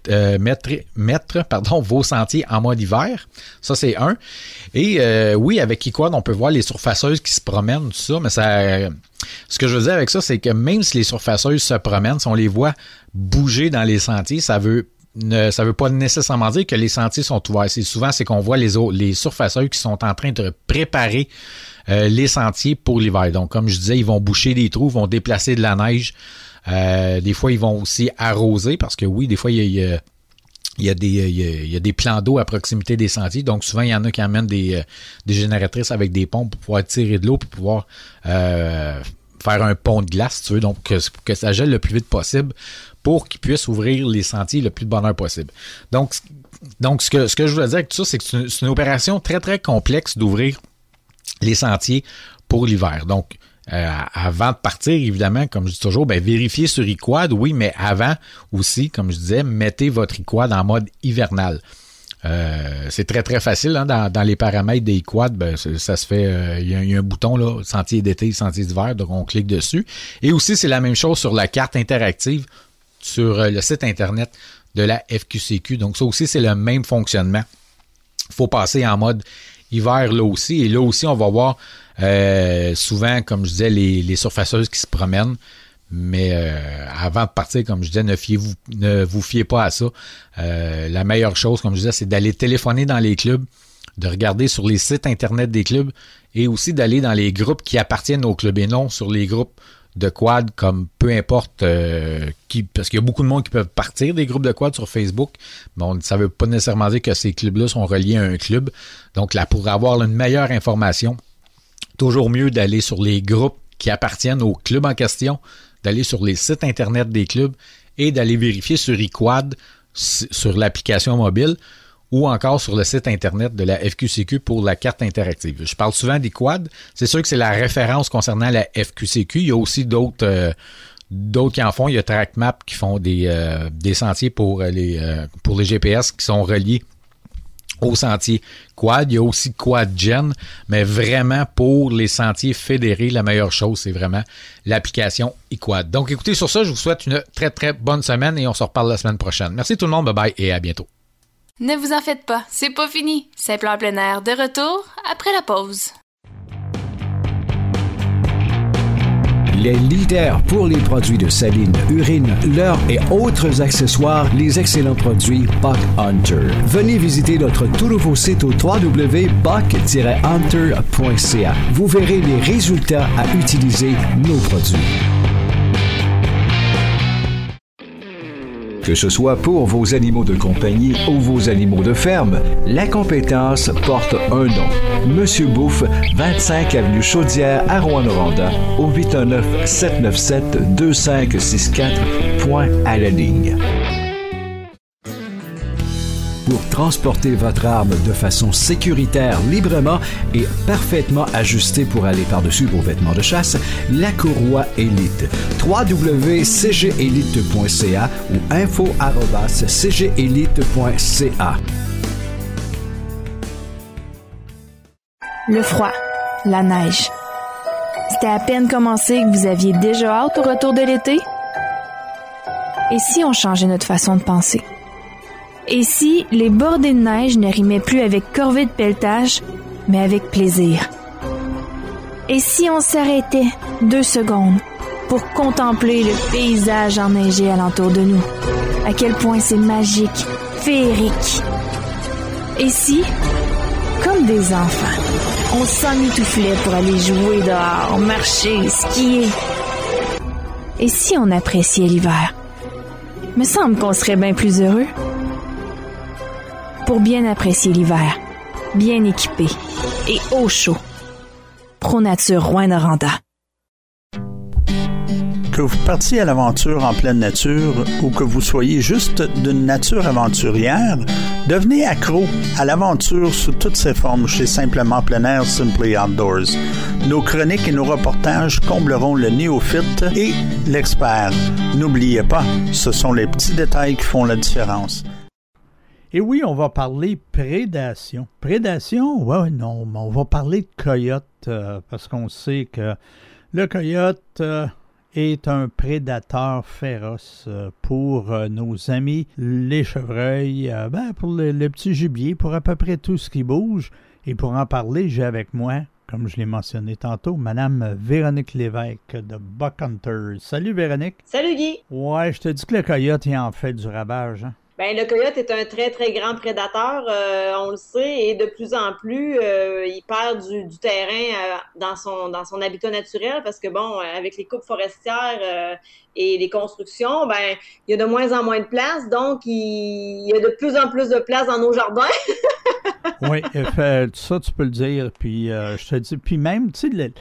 euh, mettre, mettre, pardon, vos sentiers en mode hiver. Ça, c'est un. Et euh, oui, avec Equad, on peut voir les surfaceuses qui se promènent, tout ça, mais ça. Ce que je veux dire avec ça, c'est que même si les surfaceuses se promènent, si on les voit bouger dans les sentiers, ça ne, ça veut pas nécessairement dire que les sentiers sont ouverts. C'est souvent c'est qu'on voit les les qui sont en train de préparer euh, les sentiers pour l'hiver. Donc comme je disais, ils vont boucher des trous, vont déplacer de la neige euh, des fois, ils vont aussi arroser parce que oui, des fois, il y a, des, plans d'eau à proximité des sentiers. Donc, souvent, il y en a qui amènent des, euh, des génératrices avec des pompes pour pouvoir tirer de l'eau pour pouvoir euh, faire un pont de glace, tu veux, donc que, que, ça gèle le plus vite possible pour qu'ils puissent ouvrir les sentiers le plus de bonheur possible. Donc, donc ce, que, ce que je voulais dire avec tout ça, c'est que c'est une, une, opération très, très complexe d'ouvrir les sentiers pour l'hiver. Donc, euh, avant de partir, évidemment, comme je dis toujours, ben, vérifiez sur iQuad, oui, mais avant aussi, comme je disais, mettez votre iQuad en mode hivernal. Euh, c'est très très facile hein, dans, les paramètres des quad, ben, ça se fait. Euh, il y, a un bouton là, sentier d'été, sentier d'hiver, donc on clique dessus. Et aussi c'est la même chose sur la carte interactive sur le site internet de la FQCQ. Donc ça aussi c'est le même fonctionnement. Il faut passer en mode hiver là aussi. Et là aussi on va voir euh, souvent, comme je disais, les, les, surfaceuses qui se promènent. Mais euh, avant de partir, comme je disais, ne, vous fiez pas à ça. Euh, la meilleure chose, comme je disais, c'est d'aller téléphoner dans les clubs, de regarder sur les sites internet des clubs et aussi d'aller dans les groupes qui appartiennent au club et non sur les groupes de quad comme peu importe qui parce qu'il y a beaucoup de monde qui peuvent partir des groupes de quad sur Facebook mais on, ça veut pas nécessairement dire que ces clubs-là sont reliés à un club. Donc là pour avoir une meilleure information toujours mieux d'aller sur les groupes qui appartiennent au club en question, d'aller sur les sites internet des clubs et d'aller vérifier sur eQuad, sur l'application mobile ou encore sur le site internet de la FQCQ pour la carte interactive. Je parle souvent d'eQuad. C'est sûr que c'est la référence concernant la FQCQ. Il y a aussi d'autres euh, d'autres qui en font. Il y a TrackMap qui font des, euh, des sentiers pour les, euh, pour les GPS qui sont reliés au sentier quad. Il y a aussi quad gen, mais vraiment pour les sentiers fédérés, la meilleure chose, c'est vraiment l'application eQuad. Donc écoutez, sur ça, je vous souhaite une très très bonne semaine et on se reparle la semaine prochaine. Merci tout le monde, bye bye et à bientôt. Ne vous en faites pas, c'est pas fini. Simple en plein air de retour après la pause. les leaders pour les produits de saline, urine, leurre et autres accessoires, les excellents produits Buck Hunter. Venez visiter notre tout nouveau site au www.buck-hunter.ca. Vous verrez les résultats à utiliser nos produits. Que ce soit pour vos animaux de compagnie ou vos animaux de ferme, la compétence porte un nom. Monsieur Bouffe, 25 avenue Chaudière à Rouen-Noranda, au 819-797-2564, point à la ligne. Pour transporter votre arme de façon sécuritaire, librement et parfaitement ajustée pour aller par-dessus vos vêtements de chasse, la courroie Elite. www.cgelite.ca ou info.cgelite.ca. Le froid, la neige. C'était à peine commencé que vous aviez déjà hâte au retour de l'été? Et si on changeait notre façon de penser? Et si les bordées de neige ne rimaient plus avec corvée de pelletage, mais avec plaisir? Et si on s'arrêtait deux secondes pour contempler le paysage enneigé alentour de nous? À quel point c'est magique, féerique. Et si, comme des enfants, on s'emmitouflait pour aller jouer dehors, marcher, skier? Et si on appréciait l'hiver? Me semble qu'on serait bien plus heureux pour bien apprécier l'hiver, bien équipé et au chaud. Pro Nature Rouen-Noranda. Que vous partiez à l'aventure en pleine nature ou que vous soyez juste d'une nature aventurière, devenez accro à l'aventure sous toutes ses formes chez Simplement Plein Air Simply Outdoors. Nos chroniques et nos reportages combleront le néophyte et l'expert. N'oubliez pas, ce sont les petits détails qui font la différence. Et oui, on va parler prédation. Prédation, ouais, non, mais on va parler de coyote euh, parce qu'on sait que le coyote euh, est un prédateur féroce euh, pour nos amis les chevreuils, ben, pour le, le petit gibier, pour à peu près tout ce qui bouge. Et pour en parler, j'ai avec moi, comme je l'ai mentionné tantôt, Madame Véronique Lévesque de Buck Hunters. Salut Véronique. Salut Guy. Ouais, je te dis que le coyote, il en fait du ravage. Hein? Ben, le coyote est un très, très grand prédateur, euh, on le sait, et de plus en plus, euh, il perd du, du terrain euh, dans, son, dans son habitat naturel parce que, bon, avec les coupes forestières euh, et les constructions, ben, il y a de moins en moins de place, donc il, il y a de plus en plus de place dans nos jardins. [LAUGHS] oui, ça, tu peux le dire. Puis, euh, je te dis, puis même, tu sais,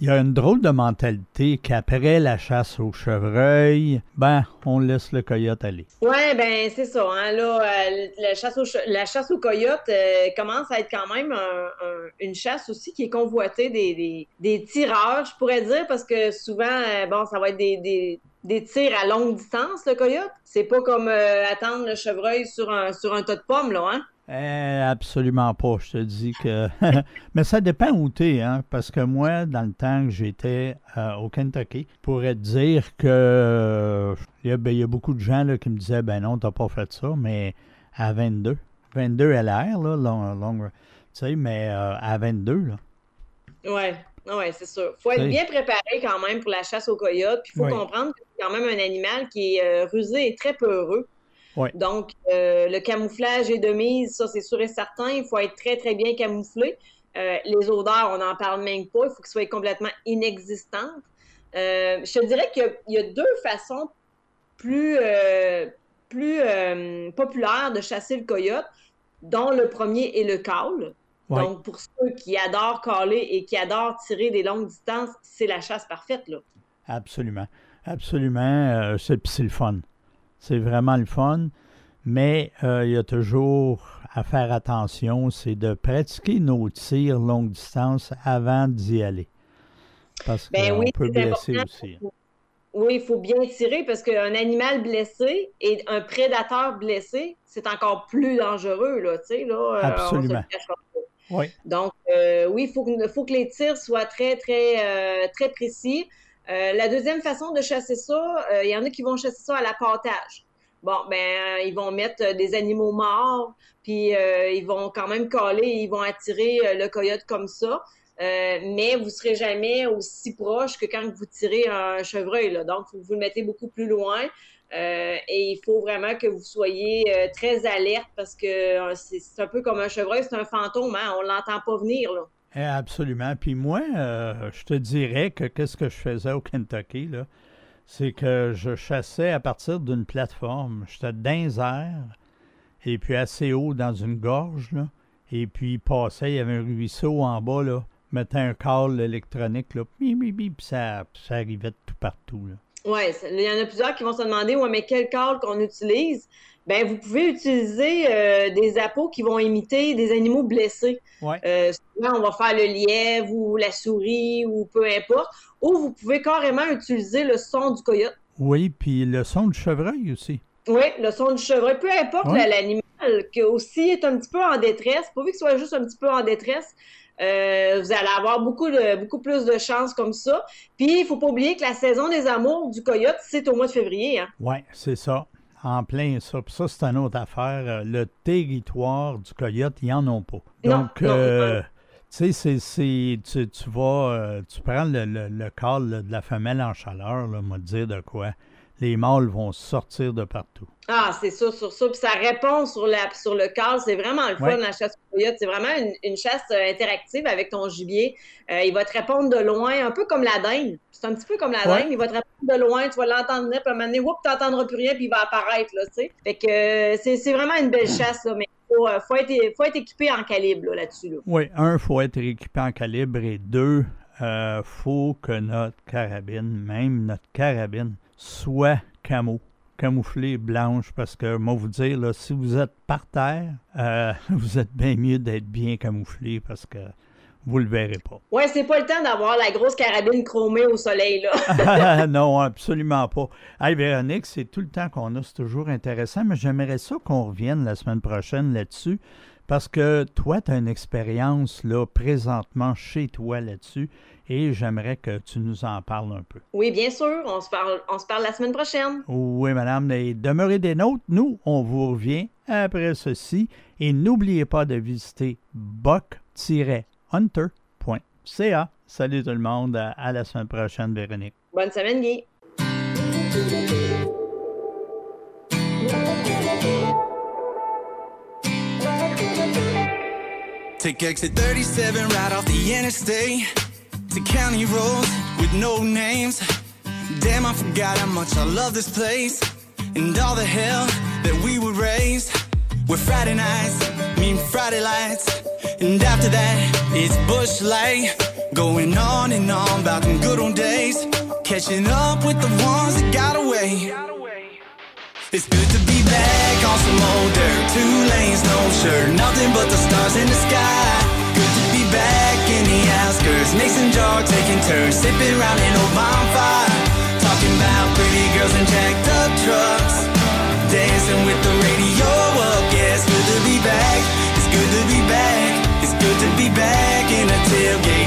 il y a une drôle de mentalité qu'après la chasse au chevreuil, ben, on laisse le coyote aller. Oui, ben, c'est ça. Hein, euh, la, chasse au, la chasse au coyote euh, commence à être quand même un, un, une chasse aussi qui est convoitée des, des, tireurs, je pourrais dire, parce que souvent, bon, ça va être des, des des tirs à longue distance, le coyote. C'est pas comme attendre le chevreuil sur un, sur un tas de pommes, là, hein? Eh, absolument pas, je te dis que. [LAUGHS] Mais ça dépend où tu es, hein, parce que moi, dans le temps que j'étais euh, au Kentucky, je pourrais te dire que il, y a, ben, il y, a, beaucoup de gens là, qui me disaient ben non, t'as pas fait ça, mais à 22. 22 LR, là, long, long tu sais, mais euh, à 22, là. Ouais. Oui, c'est sûr. Il faut être bien préparé quand même pour la chasse au coyote. Puis il faut oui. comprendre que c'est quand même un animal qui est euh, rusé et très peureux. Donc, euh, le camouflage est de mise, ça c'est sûr et certain. Il faut être très, très bien camouflé. Euh, les odeurs, on n'en parle même pas. Il faut qu'elles soient complètement inexistantes. Euh, je te dirais qu'il y, y, a deux façons plus, plus populaires de chasser le coyote, dont le premier est le call. Ouais. Donc, pour ceux qui adorent caler et qui adorent tirer des longues distances, c'est la chasse parfaite. Là. Absolument. Absolument. c'est le fun. C'est vraiment le fun, mais euh, il y a toujours à faire attention, c'est de pratiquer nos tirs longue distance avant d'y aller. Parce ben qu'on oui, peut blesser aussi. Oui, il faut bien tirer parce qu'un animal blessé et un prédateur blessé, c'est encore plus dangereux, là, tu sais, là. Absolument. Oui. Donc, euh, oui, il faut, faut, que les tirs soient très, très, euh, très précis. Euh, la deuxième façon de chasser ça, il euh, y en a qui vont chasser ça à l'appâtage. Bon, ben, euh, ils vont mettre des animaux morts, puis ils vont quand même coller, ils vont attirer le coyote comme ça. mais vous serez jamais aussi proche que quand vous tirez un chevreuil. Là. Donc, vous vous le mettez beaucoup plus loin. et il faut vraiment que vous soyez très alerte parce que c'est un peu comme un chevreuil, c'est un fantôme, hein? on l'entend pas venir. Absolument. Puis moi, euh, je te dirais que qu'est-ce que je faisais au Kentucky, là? C'est que je chassais à partir d'une plateforme. J'étais dans les et puis assez haut dans une gorge, là. Et puis, passait, il y avait un ruisseau en bas, là. Mettait un câble électronique, là. Puis, ça, ça arrivait de tout partout. Oui, il y en a plusieurs qui vont se demander, ouais, mais quel câble qu'on utilise? Ben, vous pouvez utiliser euh, des appos qui vont imiter des animaux blessés. Ouais. Euh, souvent, on va faire le lièvre ou la souris ou peu importe. Ou vous pouvez carrément utiliser le son du coyote. Oui, puis le son du chevreuil aussi. Oui, le son du chevreuil. Peu importe Ouais. l'animal qui aussi est un petit peu en détresse, pourvu qu'il soit juste un petit peu en détresse, euh, vous allez avoir beaucoup, de, beaucoup plus de chances comme ça. Puis, il faut pas oublier que la saison des amours du coyote, c'est au mois de février. Hein? Oui, c'est ça. En plein ça. Puis ça, c'est une autre affaire. Euh, Le territoire du coyote, ils n'en ont pas. Non, Donc, non, euh, tu sais, c'est- c'est- tu, tu vas, euh, tu prends le, le, le là, de la femelle en chaleur, là, moi, dire de quoi. Les mâles vont sortir de partout. Ah, c'est ça, sur ça. Puis ça répond sur, la, sur le cadre. C'est vraiment le fun, Ouais. la chasse au coyote. C'est vraiment une, une chasse euh, interactive avec ton gibier. Euh, il va te répondre de loin, un peu comme la dinde. C'est un petit peu comme la Ouais. dinde. Il va te répondre de loin, tu vas l'entendre venir, puis à un moment donné, whoop, t'entendras plus rien, puis il va apparaître, là, tu. Fait que euh, c'est vraiment une belle chasse, là, mais il faut, faut, être, faut être équipé en calibre, là, là-dessus, là. Oui, un, faut être équipé en calibre et deux, euh, faut que notre carabine, même notre carabine, soit camo, camouflée blanche, parce que moi vous dire, là, si vous êtes par terre, euh, [LAUGHS] vous êtes bien mieux d'être bien camouflé parce que vous le verrez pas. Ouais, c'est pas le temps d'avoir la grosse carabine chromée au soleil, là. [LAUGHS] [LAUGHS] non, absolument pas. Hey, Véronique, c'est tout le temps qu'on a, c'est toujours intéressant, mais j'aimerais ça qu'on revienne la semaine prochaine là-dessus, parce que toi, tu as une expérience là, présentement chez toi là-dessus, et j'aimerais que tu nous en parles un peu. oui, bien sûr. On se parle, on se parle la semaine prochaine. Oui, madame, et demeurez des nôtres. Nous, on vous revient après ceci. Et n'oubliez pas de visiter buck-hunter.ca. Salut tout le monde. À la semaine prochaine, Véronique. Bonne semaine, Guy. Take exit 37 right off the interstate to county roads with no names. Damn, I forgot how much I love this place and all the hell that we were raised. With Friday nights, mean Friday lights, and after that it's bush light. Going on and on about them good old days, catching up with the ones that got away. It's good to be back on some old dirt. Two lanes, no shirt, nothing but the stars in the sky. Good to be back in the outskirts. Mason jar taking turns, sipping round an old bonfire. Talking about pretty girls and jacked up trucks. Dancing with the radio up. Yeah, it's good to be back. It's good to be back. It's good to be back in a tailgate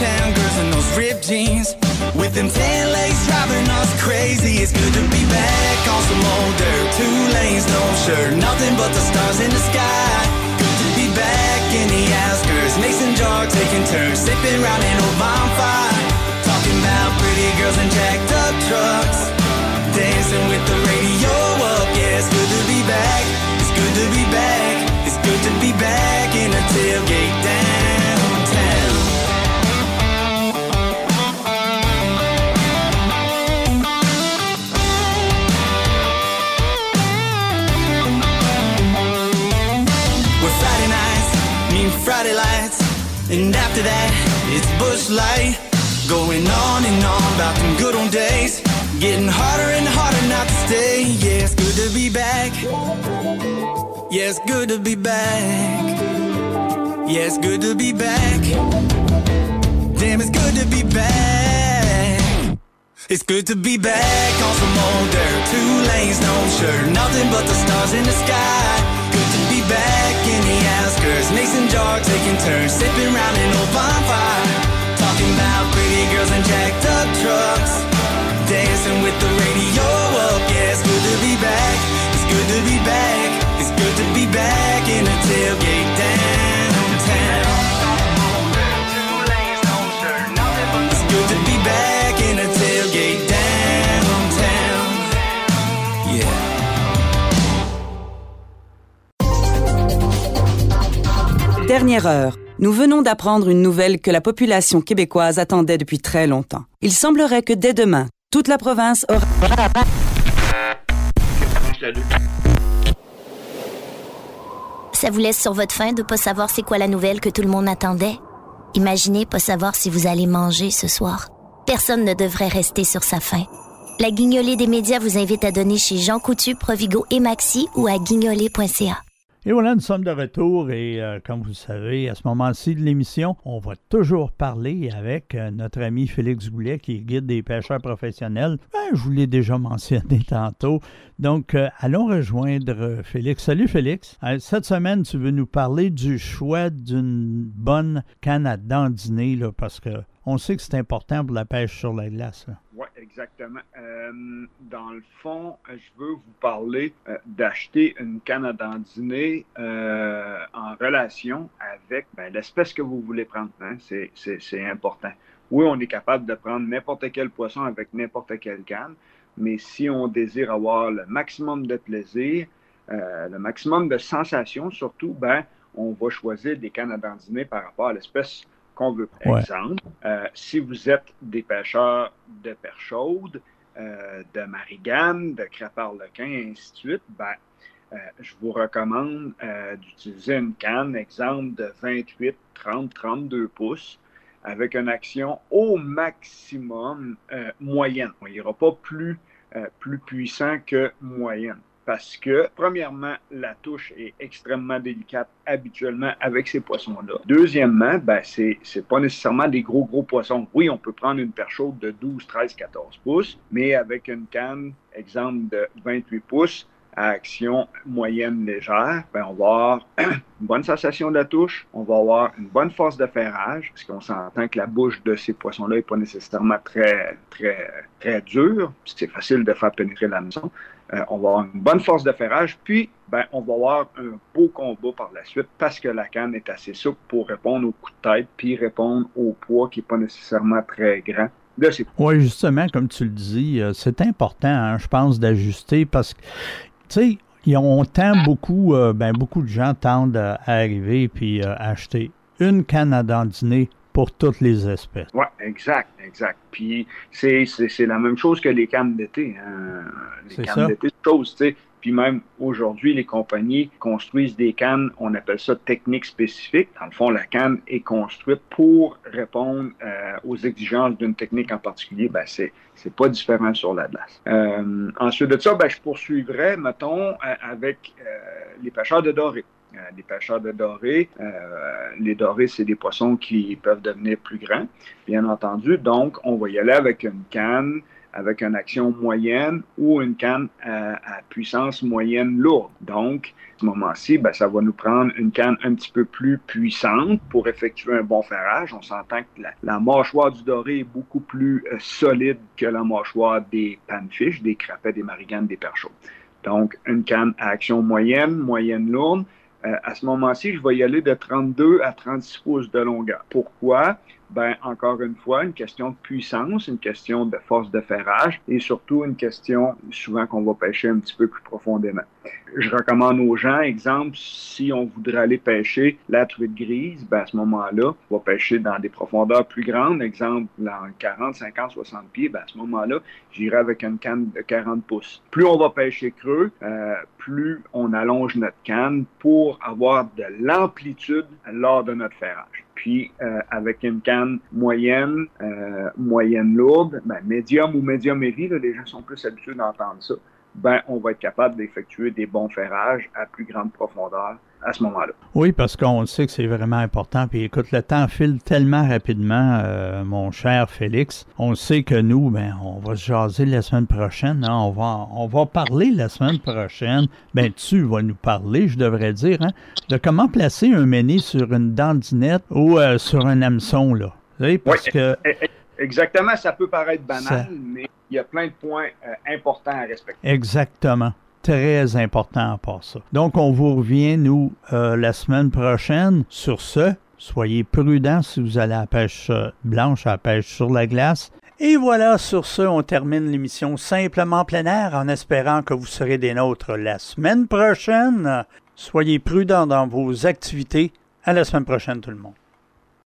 Hometown girls in those ripped jeans. With them tan legs driving us crazy. It's good to be back on some old dirt. Two lanes, no shirt. Nothing but the stars in the sky. Good to be back in the outskirts. Mason jar taking turns. Sipping round an old bonfire. Talking about pretty girls and jacked up trucks. Dancing with the radio up. Yeah, it's good to be back. It's good to be back. It's good to be back in a tailgate downtown. And after that it's bush light. Going on and on about them good old days. Getting harder and harder not to stay. Yeah, it's good to be back. Yeah, it's good to be back. Yeah, it's good to be back. Damn, it's good to be back. It's good to be back on some old dirt. Two lanes, no shirt, nothing but the stars in the sky. turn, sipping round and Heure. Nous venons d'apprendre une nouvelle que la population québécoise attendait depuis très longtemps. Il semblerait que dès demain, toute la province aura... Ça vous laisse sur votre faim de pas savoir c'est quoi la nouvelle que tout le monde attendait? Imaginez pas savoir si vous allez manger ce soir. Personne ne devrait rester sur sa faim. La guignolée des médias vous invite à donner chez Jean Coutu, Provigo et Maxi ou à guignolée.ca. Et voilà, nous sommes de retour et euh, comme vous le savez, à ce moment-ci de l'émission, on va toujours parler avec euh, notre ami Félix Goulet qui est guide des pêcheurs professionnels. Ben, je vous l'ai déjà mentionné [LAUGHS] tantôt. Donc, euh, allons rejoindre Félix. Salut Félix. cette semaine, tu veux nous parler du choix d'une bonne canne à dandiner, là, parce que on sait que c'est important pour la pêche sur la glace. Oui, exactement. Euh, dans le fond, je veux vous parler euh, d'acheter une canne à dandiner euh, en relation avec ben, l'espèce que vous voulez prendre. Hein. C'est important. Oui, on est capable de prendre n'importe quel poisson avec n'importe quelle canne, mais si on désire avoir le maximum de plaisir, le maximum de sensations surtout, ben, on va choisir des cannes à dandiner par rapport à l'espèce qu'on veut. Exemple, euh, si vous êtes des pêcheurs de perche chaude, euh, de marigane, de crapard-lequin, et ainsi de suite, ben, euh, je vous recommande d'utiliser une canne, exemple, de 28, 30, 32 pouces avec une action au maximum moyenne. Il n'y aura pas plus, plus puissant que moyenne parce que, premièrement, la touche est extrêmement délicate habituellement avec ces poissons-là. Deuxièmement, ben, c'est, pas nécessairement des gros, gros poissons. Oui, on peut prendre une perche chaude de 12, 13, 14 pouces, mais avec une canne, exemple, de 28 pouces, à action moyenne légère, ben on va avoir [CLEARS THROAT] une bonne sensation de la touche, on va avoir une bonne force de ferrage, parce qu'on s'entend que la bouche de ces poissons-là n'est pas nécessairement très, très, très dure, c'est facile de faire pénétrer la maison. Euh, on va avoir une bonne force de ferrage, puis ben, on va avoir un beau combat par la suite parce que la canne est assez souple pour répondre au coup de tête, puis répondre au poids qui n'est pas nécessairement très grand. Oui, justement, comme tu le dis, euh, c'est important, hein, je pense, d'ajuster parce que, tu sais, on tend beaucoup, euh, ben, beaucoup de gens tendent à arriver puis acheter une canne à dandiner pour toutes les espèces. Oui, exact, exact. Puis c'est, la même chose que les cannes d'été. Hein. Les cannes d'été, c'est chose, tu sais. Puis même aujourd'hui, les compagnies construisent des cannes, on appelle ça technique spécifique. Dans le fond, la canne est construite pour répondre euh, aux exigences d'une technique en particulier. Ben, c'est, c'est pas différent sur la glace. Euh, ensuite de ça, ben, je poursuivrai, mettons, euh, avec les pêcheurs de doré. Euh, des pêcheurs de dorés. Euh, les dorés, c'est des poissons qui peuvent devenir plus grands, bien entendu. Donc, on va y aller avec une canne avec une action moyenne ou une canne à, puissance moyenne lourde. Donc, à ce moment-ci, ben, ça va nous prendre une canne un petit peu plus puissante pour effectuer un bon ferrage. On s'entend que la, mâchoire du doré est beaucoup plus euh, solide que la mâchoire des panfish, des crapets, des mariganes, des perchots. Donc, une canne à action moyenne, moyenne lourde, à ce moment-ci, je vais y aller de 32 à 36 pouces de longueur. Pourquoi? Ben, encore une fois, une question de puissance, une question de force de ferrage et surtout une question souvent qu'on va pêcher un petit peu plus profondément. Je recommande aux gens, exemple, si on voudrait aller pêcher la truite grise, ben à ce moment-là, on va pêcher dans des profondeurs plus grandes, exemple, en 40, 50, 60 pieds, ben à ce moment-là, j'irai avec une canne de 40 pouces. Plus on va pêcher creux, euh, plus on allonge notre canne pour avoir de l'amplitude lors de notre ferrage. Puis euh, avec une canne moyenne, euh, moyenne lourde, ben, médium ou médium heavy, les gens sont plus habitués d'entendre ça, ben, on va être capable d'effectuer des bons ferrages à plus grande profondeur à ce moment-là. Oui, parce qu'on sait que c'est vraiment important. Puis écoute, le temps file tellement rapidement, euh, mon cher Félix. On sait que nous, ben, on va se jaser la semaine prochaine. Hein. On, va, on va parler la semaine prochaine. Ben, tu vas nous parler, je devrais dire, hein, de comment placer un méné sur une dandinette ou euh, sur un hameçon, là. Parce que... E, e, exactement, ça peut paraître banal, mais il y a plein de points euh, importants à respecter. Exactement très important à part ça. Donc, on vous revient, nous, euh, la semaine prochaine. Sur ce, soyez prudents si vous allez à la pêche euh, blanche, à la pêche sur la glace. Et voilà, sur ce, on termine l'émission Simplement plein air en espérant que vous serez des nôtres la semaine prochaine. Soyez prudents dans vos activités À la semaine prochaine, tout le monde.